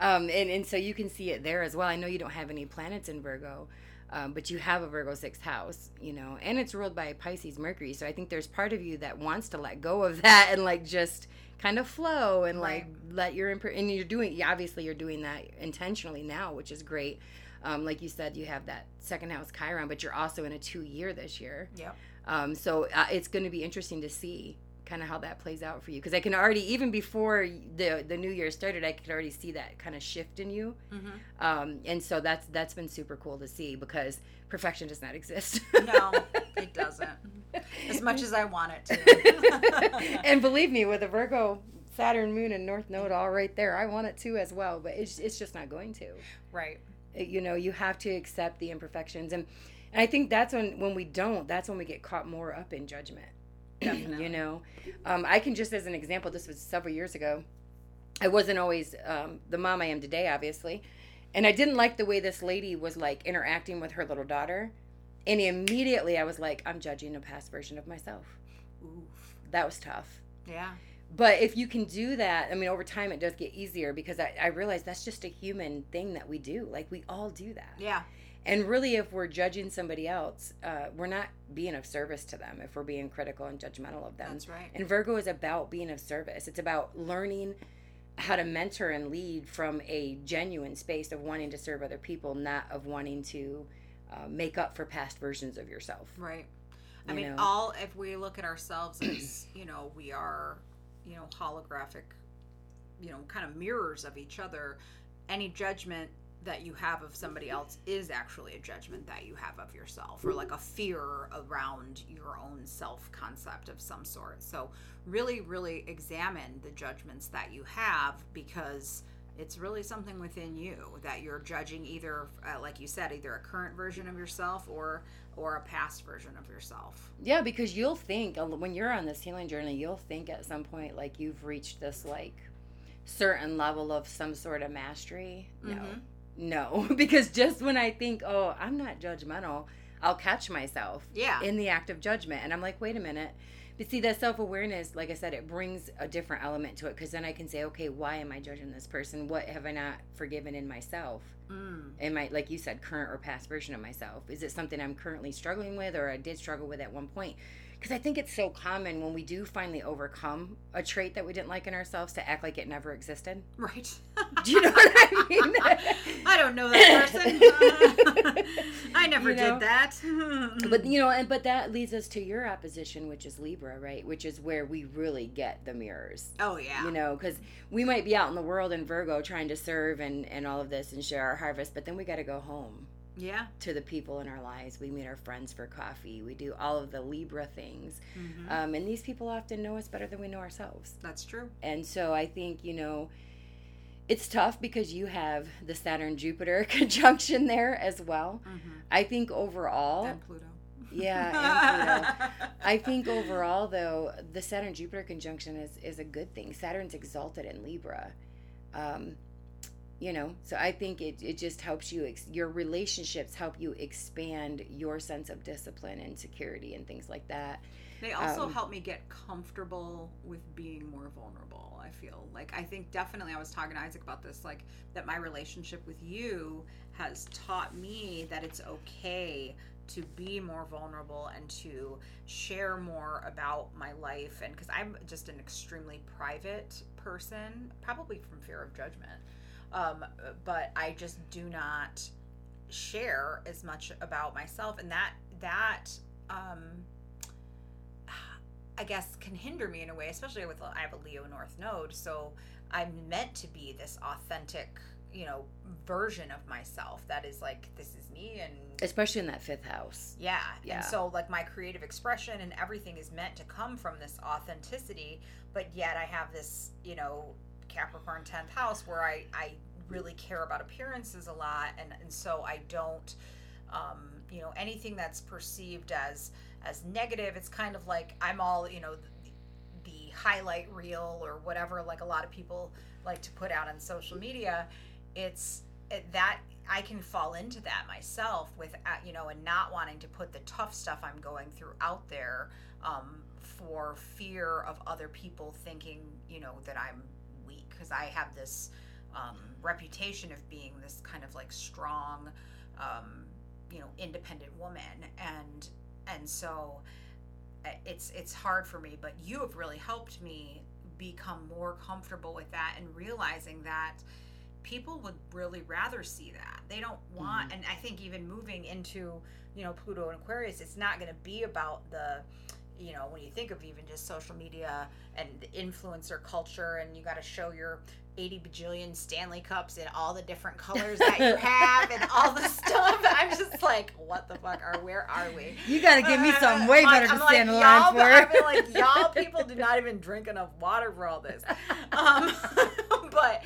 Um, and, and so you can see it there as well. I know you don't have any planets in Virgo, um, but you have a Virgo sixth house, you know, and it's ruled by Pisces Mercury. So I think there's part of you that wants to let go of that and like just kind of flow and like Right. let your imp- and you're doing obviously you're doing that intentionally now, which is great. Um, like you said, you have that second house Chiron, but you're also in a two year this year. Yep. Um, so uh, it's going to be interesting to see kind of how that plays out for you because I can already even before the the new year started, I could already see that kind of shift in you. Mm-hmm. Um, and so that's that's been super cool to see because perfection does not exist. No, it doesn't. As much as I want it to. and believe me, with a Virgo, Saturn, Moon, and North Node all right there, I want it to as well. But it's it's just not going to. right. You know, you have to accept the imperfections, and and I think that's when when we don't, that's when we get caught more up in judgment. Definitely. you know, um, I can just as an example. This was several years ago. I wasn't always um, the mom I am today, obviously, and I didn't like the way this lady was like interacting with her little daughter. And immediately I was like, I'm judging a past version of myself. Oof. That was tough. Yeah. But if you can do that, I mean, over time it does get easier because I, I realize that's just a human thing that we do. Like, we all do that. Yeah. And really, if we're judging somebody else, uh, we're not being of service to them if we're being critical and judgmental of them. That's right. And Virgo is about being of service. It's about learning how to mentor and lead from a genuine space of wanting to serve other people, not of wanting to uh, make up for past versions of yourself. Right. I you mean, know? all if we look at ourselves as you know, we are you know holographic, you know, kind of mirrors of each other. Any judgment that you have of somebody else is actually a judgment that you have of yourself, or like a fear around your own self concept of some sort. So, really, really examine the judgments that you have because it's really something within you that you're judging either uh, like you said either a current version of yourself or or a past version of yourself Yeah, because you'll think uh, when you're on this healing journey, you'll think at some point like you've reached this like certain level of some sort of mastery. No, Mhm. no, because just when I think, oh, I'm not judgmental, I'll catch myself yeah in the act of judgment, and I'm like, wait a minute. But see, that self awareness, like I said, it brings a different element to it because then I can say, okay, why am I judging this person? What have I not forgiven in myself? mm. am I like you said current or past version of myself is it something i'm currently struggling with or i did struggle with at one point because i think it's so common when we do finally overcome a trait that we didn't like in ourselves to act like it never existed. Right. Do you know what i mean? I don't know that person. I never You know? did that. But you know and but that leads us to your opposition which is libra right? Which is where we really get the mirrors. Oh yeah. You know because we might be out in the world in virgo trying to serve and and all of this and share our harvest but then we got to go home yeah to the people in our lives. We meet our friends for coffee. We do all of the Libra things. Mhm. Um, and these people often know us better than we know ourselves. that's true And so I think, you know, it's tough because you have the Saturn Jupiter conjunction there as well. mm-hmm. I think overall, and pluto yeah, and Pluto. I think overall, though, the Saturn Jupiter conjunction is, is a good thing. Saturn's exalted in Libra. Um, you know, so I think it, it just helps you, ex- your relationships help you expand your sense of discipline and security and things like that. They also Um, help me get comfortable with being more vulnerable. I feel like I think definitely I was talking to Isaac about this, like that my relationship with you has taught me that it's okay to be more vulnerable and to share more about my life and because i'm just an extremely private person probably from fear of judgment um, but i just do not share as much about myself and that that um, I guess can hinder me in a way, especially with I have a Leo North node, so I'm meant to be this authentic you know version of myself that is like this is me and especially in that fifth house yeah. Yeah. And so like my creative expression and everything is meant to come from this authenticity, but yet I have this, you know, Capricorn 10th house where I I really care about appearances a lot and and so I don't um, you know, anything that's perceived as as negative, it's kind of like I'm all, you know, the, the highlight reel or whatever like a lot of people like to put out on social media. It's it, that I can fall into that myself with uh, you know and not wanting to put the tough stuff I'm going through out there um, for fear of other people thinking you know that I'm because I have this um, reputation of being this kind of like strong um, you know independent woman and and so uh, it's it's hard for me but you have really helped me become more comfortable with that and realizing that people would really rather see that. They don't want, and I think even moving into, you know, Pluto and Aquarius, it's not going to be about the, you know, when you think of even just social media and the influencer culture, and you got to show your 80 bajillion Stanley Cups in all the different colors that you have and all the stuff. I'm just like, what the fuck are, where are we? you got to give me something way I'm better to I'm stand in like, line y'all, for been like, y'all people do not even drink enough water for all this. Um, but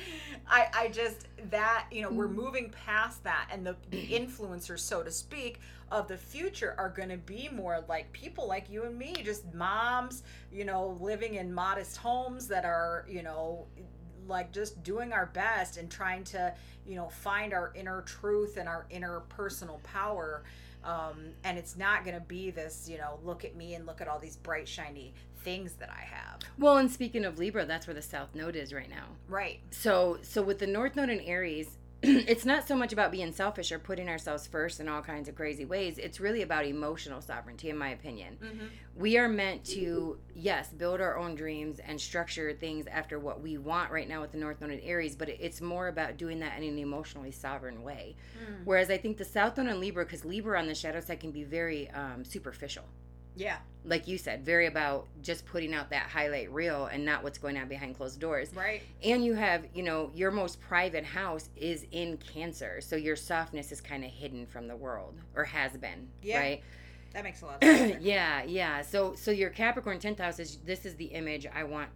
I, I just that you know we're Mm. moving past that, and the, the influencers, so to speak, of the future are going to be more like people like you and me, just moms, you know, living in modest homes that are you know like just doing our best and trying to you know find our inner truth and our inner personal power um, and it's not going to be this you know look at me and look at all these bright shiny things that i have. Well and speaking of libra that's where the south node is right now. Right. So so with the north node in aries it's not so much about being selfish or putting ourselves first in all kinds of crazy ways. It's really about emotional sovereignty in my opinion. Mm-hmm. we are meant to yes build our own dreams and structure things after what we want right now with the north node in aries but it's more about doing that in an emotionally sovereign way. Whereas i think the south node in libra because libra on the shadow side can be very um, superficial yeah. like you said very about just putting out that highlight reel and not what's going on behind closed doors. Right. And you have you know your most private house is in cancer so your softness is kind of hidden from the world or has been Yeah. right? That makes a lot of sense yeah yeah. So so your capricorn 10th house is this is the image i want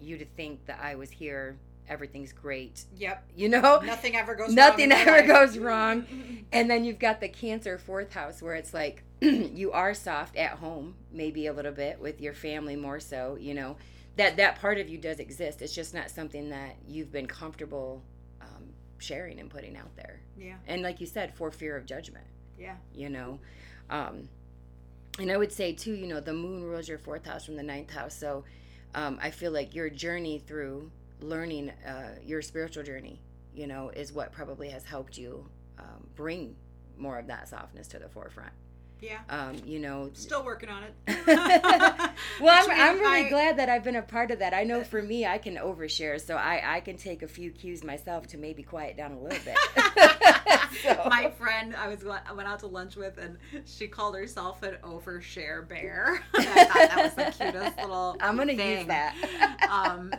you to think that i was here everything's great. Yep. You know? Nothing ever goes Nothing wrong ever goes wrong. and then you've got the cancer fourth house where it's like you are soft at home maybe a little bit with your family more so you know? That that part of you does exist. It's just not something that you've been comfortable um, sharing and putting out there. Yeah. And like you said for fear of judgment. Yeah. You know? Um, and i would say too you know the moon rules your fourth house from the ninth house. So um, i feel like your journey through learning uh, your spiritual journey you know is what probably has helped you um, bring more of that softness to the forefront yeah um, you know still working on it well I'm, I'm really I- glad that i've been a part of that i know for me i can overshare so i, I can take a few cues myself to maybe quiet down a little bit So- my friend I was I went out to lunch with, and she called herself an overshare bear. I thought that was the cutest little. i'm gonna use that um,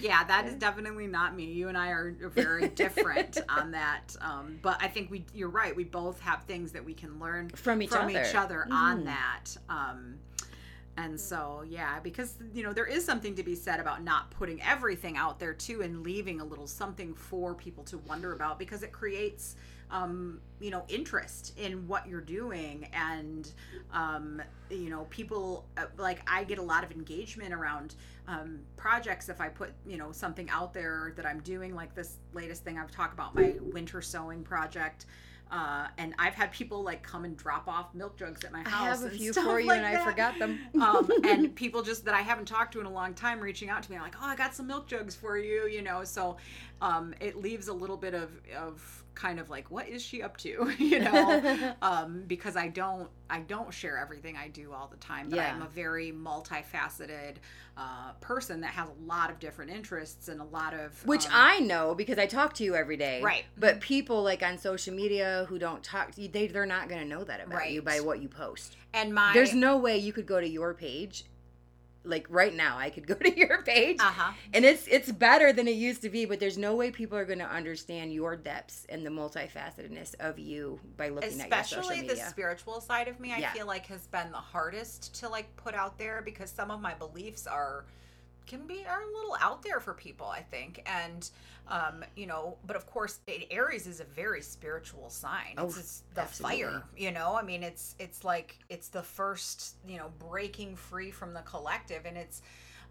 yeah, that is definitely not me. You and I are very different on that. Um, but I think we, you're right. We both have things that we can learn from each from other each other on Mhm. that. Um, and so, yeah, because you know there is something to be said about not putting everything out there too, and leaving a little something for people to wonder about because it creates, um, you know, interest in what you're doing, and um, you know, people uh, like I get a lot of engagement around um, projects if I put you know something out there that I'm doing, like this latest thing I've talked about my winter sewing project. Uh, and I've had people like come and drop off milk jugs at my house. I have a few for you, like and I forgot them. um, and people just that I haven't talked to in a long time reaching out to me, like, "Oh, I got some milk jugs for you," you know. So um, it leaves a little bit of of kind of like, what is she up to, you know? um, because I don't I don't share everything I do all the time, but Yeah. I'm a very multifaceted uh, person that has a lot of different interests and a lot of Which um, I know because I talk to you every day. Right. But people like on social media who don't talk to you, they they're not going to know that about you by what you post. and my There's no way you could go to your page like right now I could go to your page Uh-huh. and it's it's better than it used to be, but there's no way people are going to understand your depths and the multifacetedness of you by looking at your social especially the spiritual side of me i Yeah. feel like has been the hardest to like put out there because some of my beliefs are can be are a little out there for people i think. And um you know but of course it, aries is a very spiritual sign. Oh, it's, it's the absolutely. fire you know? I mean it's it's like it's the first you know breaking free from the collective. And it's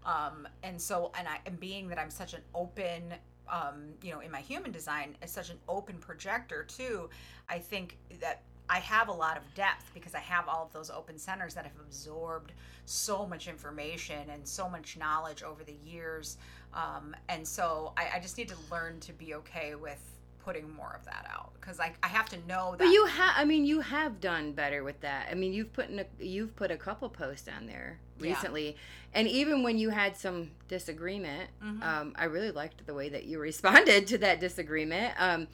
um and so and i and being that i'm such an open um you know in my human design as such an open projector too i think that i have a lot of depth because i have all of those open centers that have absorbed so much information and so much knowledge over the years um, and so I, I just need to learn to be okay with putting more of that out because I, I have to know that But you have, I mean, you have done better with that. I mean, you've put in a, you've put a couple posts on there Yeah. recently, and even when you had some disagreement, Mhm. um, I really liked the way that you responded to that disagreement. Um,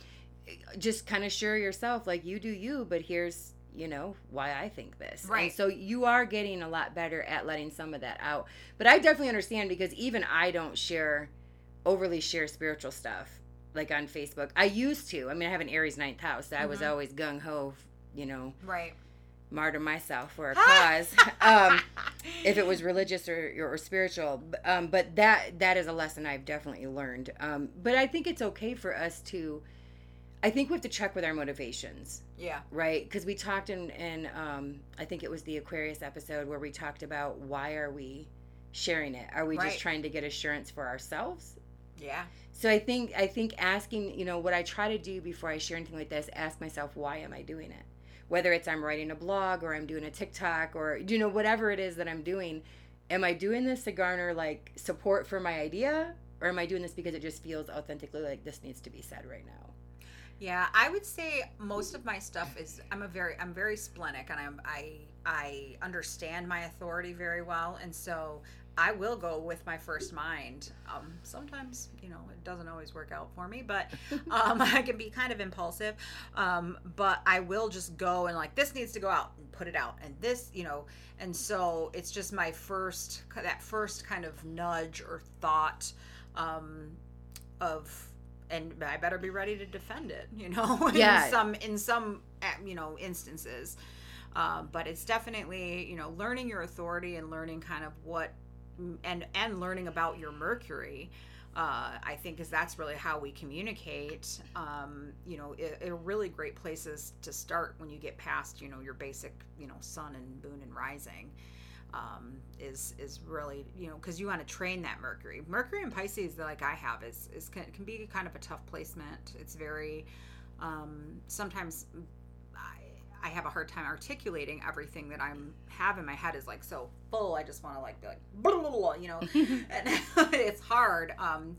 just kind of share yourself, like you do you, but here's you know why I think this. And Right. so you are getting a lot better at letting some of that out. But I definitely understand because even I don't share overly share spiritual stuff like on Facebook. I used to. I mean, I have an Aries ninth house. So I was Mhm. always gung ho, you know, right martyr myself for a cause. um, if it was religious or, or, spiritual, um, but that that is a lesson I've definitely learned. Um, but I think it's okay for us to. I think we have to check with our motivations. Yeah. Right? Because we talked in in um i think it was the aquarius episode where we talked about why are we sharing it? Are we Right. just trying to get assurance for ourselves? Yeah. So i think i think asking you know what i try to do before i share anything like this ask myself why am i doing it? Whether it's i'm writing a blog or i'm doing a tiktok or you know whatever it is that i'm doing am i doing this to garner like support for my idea or am i doing this because it just feels authentically like this needs to be said right now Yeah, I would say most of my stuff is I'm a very I'm very splenic and I'm I I understand my authority very well and so I will go with my first mind. Um, sometimes you know it doesn't always work out for me, but um, I can be kind of impulsive. Um, but I will just go and like this needs to go out and put it out and this you know and so it's just my first that first kind of nudge or thought um, of and I better be ready to defend it, you know, Yeah. in some in some uh, you know instances. Um, but it's definitely you know learning your authority and learning kind of what and and learning about your Mercury. Uh, I think is that's really how we communicate. Um, you know, it, it really great places to start when you get past you know your basic you know sun and moon and rising um, is is really you know because you want to train that Mercury. Mercury and Pisces, like I have, is is can, can be kind of a tough placement. It's very um, sometimes I, I have a hard time articulating everything that I'm have in my head is like so full. I just want to like be like blah, blah, blah, you know, and it's hard. Um,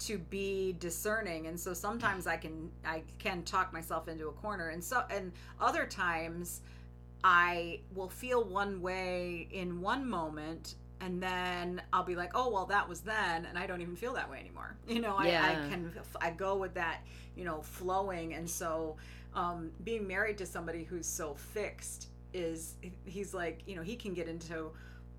to be discerning and so sometimes i can i can talk myself into a corner and so and other times I will feel one way in one moment and then I'll be like, oh, well, that was then. And I don't even feel that way anymore. You know, I, Yeah. I can, I go with that, you know, flowing. And so um, being married to somebody who's so fixed is, he's like, you know, he can get into,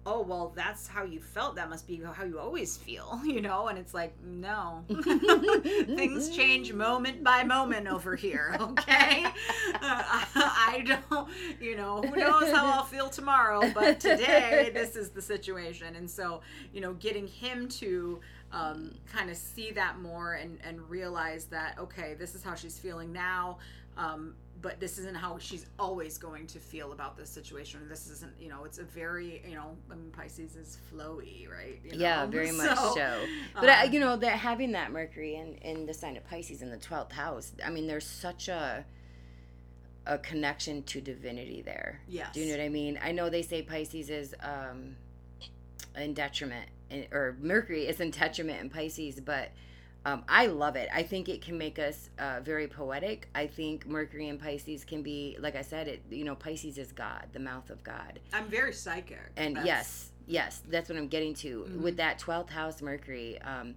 oh, well, that's how you felt. That must be how you always feel, you know? And it's like, no. Things change moment by moment over here, okay? Uh, I don't, you know, who knows how I'll feel tomorrow, but today this is the situation. And so, you know, getting him to um, kind of see that more and, and realize that, okay, this is how she's feeling now. Um, but this isn't how she's always going to feel about this situation. This isn't, you know, it's a very, you know, I mean, Pisces is flowy, right? You yeah, know? very much so. But I, you know that having that Mercury in in the sign of Pisces in the twelfth house, I mean, there's such a a connection to divinity there. yes. Do you know what I mean? I know they say Pisces is um, in detriment, in, or Mercury is in detriment in Pisces, but um, I love it. I think it can make us uh, very poetic. I think Mercury and Pisces can be, like I said, it. You know, Pisces is God, the mouth of God. I'm very psychic. And That's- yes, yes, that's what I'm getting to Mhm. with that 12th house Mercury. Um,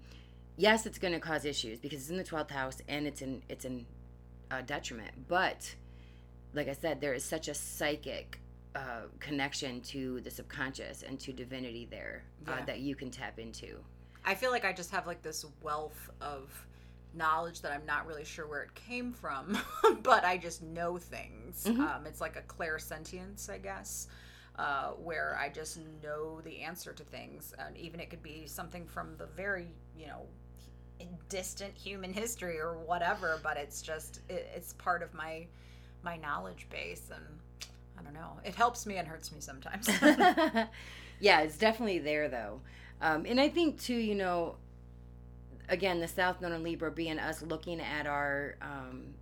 yes, it's going to cause issues because it's in the 12th house and it's in it's in uh, detriment. But like I said, there is such a psychic uh, connection to the subconscious and to divinity there uh, Yeah. that you can tap into. I feel like I just have like this wealth of knowledge that I'm not really sure where it came from, but I just know things. Mhm. Um, it's like a clairsentience, I guess, uh, where I just know the answer to things, and even it could be something from the very, you know, distant human history or whatever. But it's just it, it's part of my my knowledge base, and I don't know. It helps me and hurts me sometimes. yeah, it's definitely there though. Um, and I think too, you know, again, the South Node and Libra being us looking at our, um,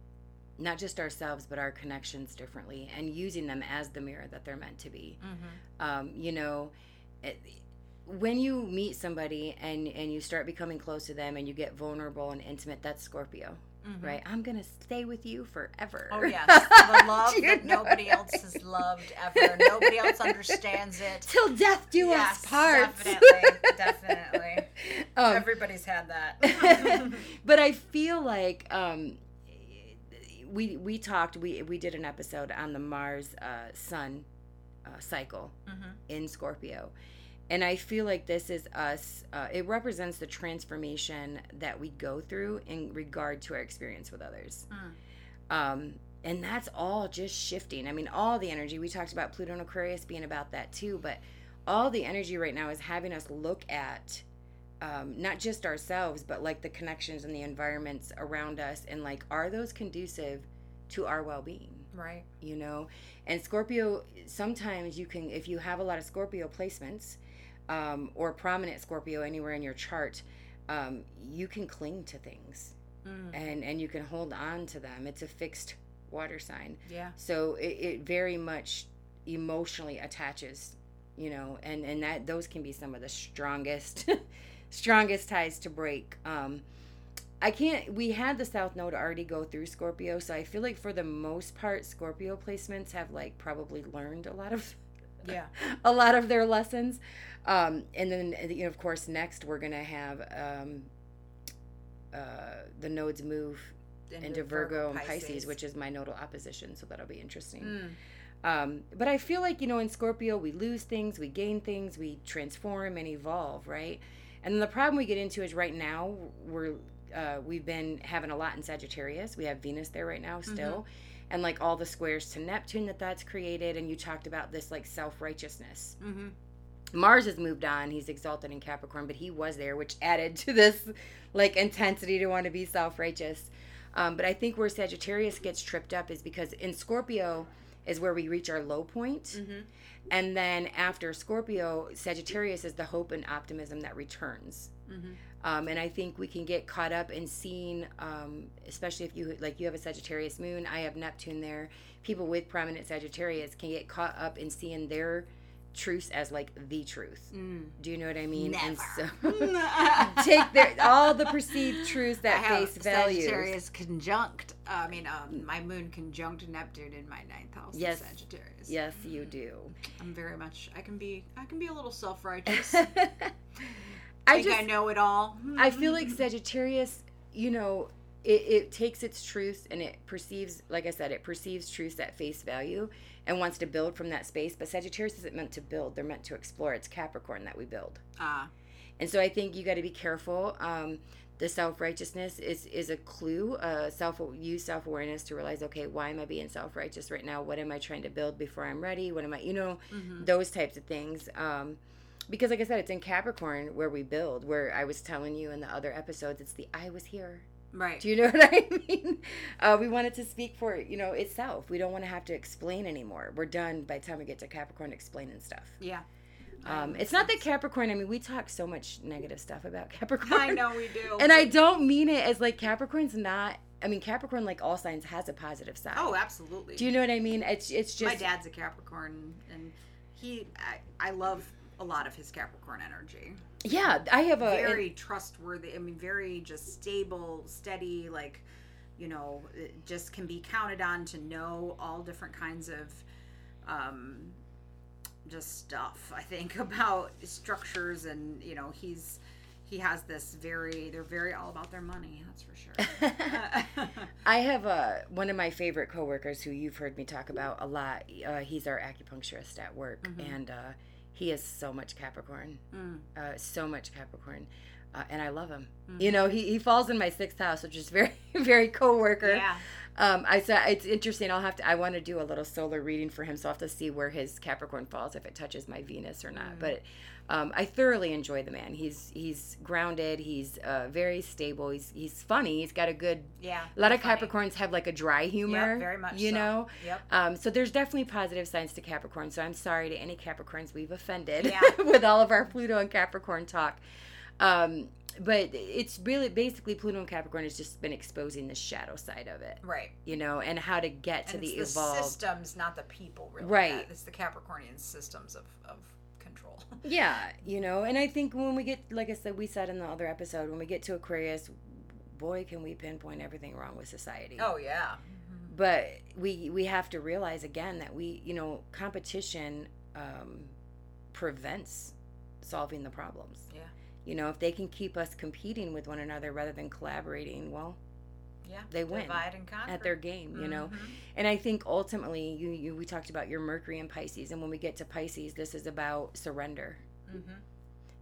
not just ourselves, but our connections differently and using them as the mirror that they're meant to be. hmm Um, you know, it, when you meet somebody and, and you start becoming close to them and you get vulnerable and intimate, that's Scorpio, Mhm. right? I'm going to stay with you forever. Oh yes, the love that nobody else has loved ever. Nobody else understands it. Till death do yes, us part. definitely, definitely. Um, Everybody's had that. but I feel like um, we we talked we we did an episode on the Mars uh, Sun uh, cycle Mhm. in Scorpio, and I feel like this is us. Uh, it represents the transformation that we go through in regard to our experience with others. Mm. Um, and that's all just shifting. I mean, all the energy we talked about Pluto and Aquarius being about that too, but all the energy right now is having us look at um, not just ourselves, but like the connections and the environments around us, and like, are those conducive to our well being? Right. You know, and Scorpio, sometimes you can, if you have a lot of Scorpio placements um, or prominent Scorpio anywhere in your chart, um, you can cling to things Mm. and and you can hold on to them. It's a fixed water sign, Yeah. so it, it very much emotionally attaches, you know, and and that those can be some of the strongest strongest ties to break. Um, I can't. We had the South Node already go through Scorpio, so I feel like for the most part, Scorpio placements have like probably learned a lot of Yeah. a lot of their lessons. Um, and then, you know, of course, next we're to have um, uh, the nodes move into, Virgo, and Pisces. which is my nodal opposition. So that'll be interesting. Mm. Um, but I feel like, you know, in Scorpio, we lose things, we gain things, we transform and evolve, right? And then the problem we get into is right now, we're, uh, we've been having a lot in Sagittarius. We have Venus there right now still. And like all the squares to Neptune that that's created. And you talked about this like self righteousness. Mm-hmm. Mars has moved on. He's exalted in Capricorn, but he was there, which added to this like intensity to want to be self righteous. Um, but I think where Sagittarius gets tripped up is because in Scorpio is where we reach our low point. Mm-hmm. And then after Scorpio, Sagittarius is the hope and optimism that returns. Mm-hmm. Um, and I think we can get caught up in seeing, um, especially if you like you have a Sagittarius moon, I have Neptune there. People with prominent Sagittarius can get caught up in seeing their truths as like the truth. Mm. Do you know what I mean? And Never. so take their all the perceived truths that have face value. Sagittarius conjunct. I mean, um, my moon conjunct Neptune in my ninth house. Yes. Sagittarius. Yes, you do. I'm very much. I can be. I can be a little self righteous. I think just I know it all. I feel like Sagittarius, you know, it, it takes its truths and it perceives, like I said, it perceives truths at face value and wants to build from that space. But Sagittarius isn't meant to build; they're meant to explore. It's Capricorn that we build, Ah, and so I think you got to be careful. Um, the self righteousness is is a clue. Uh, self use self awareness to realize, okay, why am I being self righteous right now? What am I trying to build before I'm ready? What am I, you know, mhm. those types of things. Um, because, like I said, it's in Capricorn where we build. Where I was telling you in the other episodes, it's the I was here. right. Do you know what I mean? Uh, we want it to speak for you know itself. We don't want to have to explain anymore. We're done by the time we get to Capricorn explaining stuff. yeah. Um, it's not that Capricorn. I mean, we talk so much negative stuff about Capricorn. I know we do. and I don't mean it as like Capricorn's not. I mean, Capricorn, like all signs, has a positive side. Oh, absolutely. Do you know what I mean? It's it's just my dad's a Capricorn, and he. I, I love a lot of his Capricorn energy. yeah. I have a very trustworthy. I mean, very just stable, steady. Like, you know, just can be counted on to know all different kinds of, um, just stuff. I think about structures, and you know, he's he has this very they're very all about their money that's for sure I have uh, one of my favorite coworkers who you've heard me talk about a lot. Uh, he's our acupuncturist at work, Mm-hmm. and uh, he is so much Capricorn, Mm. uh, so much Capricorn, uh, and I love him. Mm-hmm. You know, he, he falls in my sixth house, which is very very coworker. yeah Um, I said it's interesting. I'll have to. I want to do a little solar reading for him, so I'll have to see where his Capricorn falls if it touches my Venus or Mm. not. But um, I thoroughly enjoy the man. He's he's grounded. He's uh, very stable. He's he's funny. He's got a good. yeah A lot of funny. Capricorns have like a dry humor. Yep, very much You so. know. Yep. Um, so there's definitely positive signs to Capricorn. So I'm sorry to any Capricorns we've offended Yeah. with all of our Pluto and Capricorn talk. Um, but it's really basically Pluto and Capricorn has just been exposing the shadow side of it right you know, and how to get to and the it's the evolved. systems not the people really Right. that- it's the capricornian systems of, of control Yeah, you know, and I think when we get, like I said, we said in the other episode, when we get to Aquarius, boy, can we pinpoint everything wrong with society. oh yeah But we we have to realize again that we, you know, competition um, prevents solving the problems. yeah You know, if they can keep us competing with one another rather than collaborating, well, yeah They win divide and conquer at their game, you know. Mhm. And I think ultimately, you, you we talked about your Mercury and Pisces, and when we get to Pisces, this is about surrender, Mhm.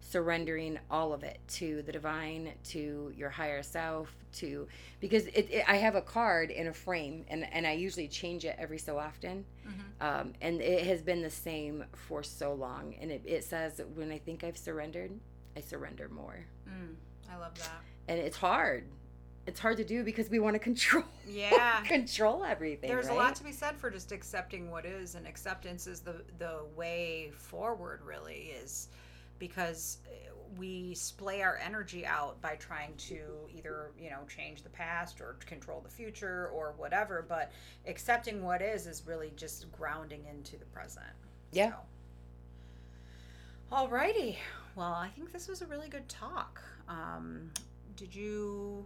surrendering all of it to the divine, to your higher self, to because it, it I have a card in a frame, and and I usually change it every so often, Mhm. um, and it has been the same for so long, and it, it says when I think I've surrendered, I surrender more, Mm, i love that and it's hard. It's hard to do because we want to control yeah control everything. there's a lot to be said for just accepting what is and acceptance is the the way forward really is because uh, we splay our energy out by trying to either you know change the past or control the future or whatever but accepting what is is really just grounding into the present Yeah. so. alrighty well i think this was a really good talk um, did you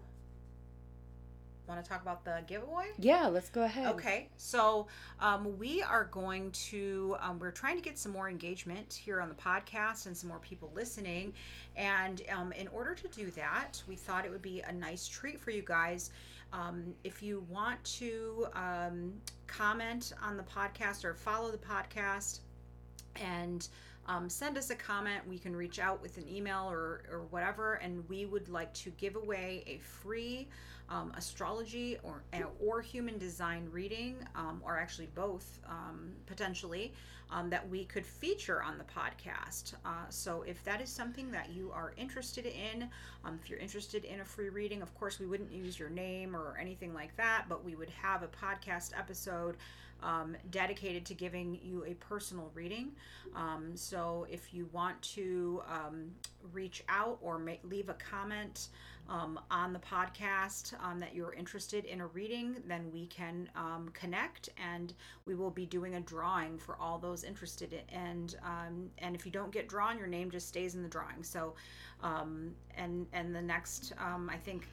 want to talk about the giveaway Yeah, let's go ahead. Okay, so um, we are going to, um, we're trying to get some more engagement here on the podcast and some more people listening. And um, in order to do that, we thought it would be a nice treat for you guys. Um, if you want to um, comment on the podcast or follow the podcast and um, send us a comment, we can reach out with an email or, or whatever. And we would like to give away a free um, astrology or or human design reading, um, or actually both um, potentially, um, that we could feature on the podcast. Uh, so if that is something that you are interested in, um, if you're interested in a free reading, of course we wouldn't use your name or anything like that, but we would have a podcast episode. Um, dedicated to giving you a personal reading. Um, so if you want to um, reach out or leave a comment um, on the podcast um, that you're interested in a reading, then we can connect and we will be doing a drawing for all those interested in. And and if you don't get drawn, your name just stays in the drawing. So and and the next I think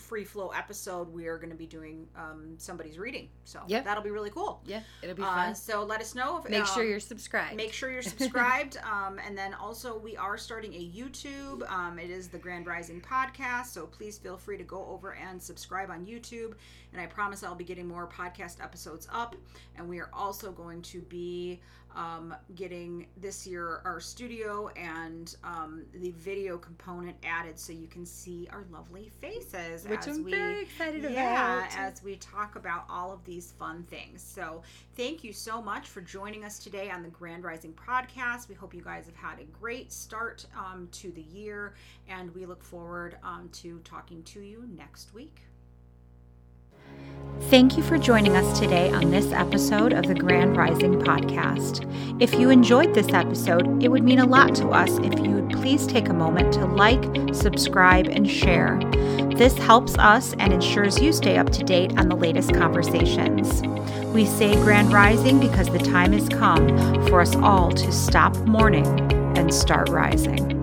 free flow episode we are going to be doing um, somebody's reading. So Yep. that'll be really cool. Yeah, it'll be Uh, fun. so let us know if Make sure um, you're subscribed. Make sure you're subscribed. um, and then also, we are starting a YouTube. Um, it is the Grand Rising Podcast. So please feel free to go over and subscribe on YouTube. And I promise I'll be getting more podcast episodes up. And we are also going to be um, getting this year our studio and um, the video component added so you can see our lovely faces. Which as I'm we, very excited yeah, about. as we talk about all of these fun things. So, thank you so much for joining us today on the Grand Rising podcast. We hope you guys have had a great start um, to the year, and we look forward um, to talking to you next week. Thank you for joining us today on this episode of the Grand Rising Podcast. If you enjoyed this episode, it would mean a lot to us if you would please take a moment to like, subscribe, and share. This helps us and ensures you stay up to date on the latest conversations. We say Grand Rising because the time has come for us all to stop mourning and start rising.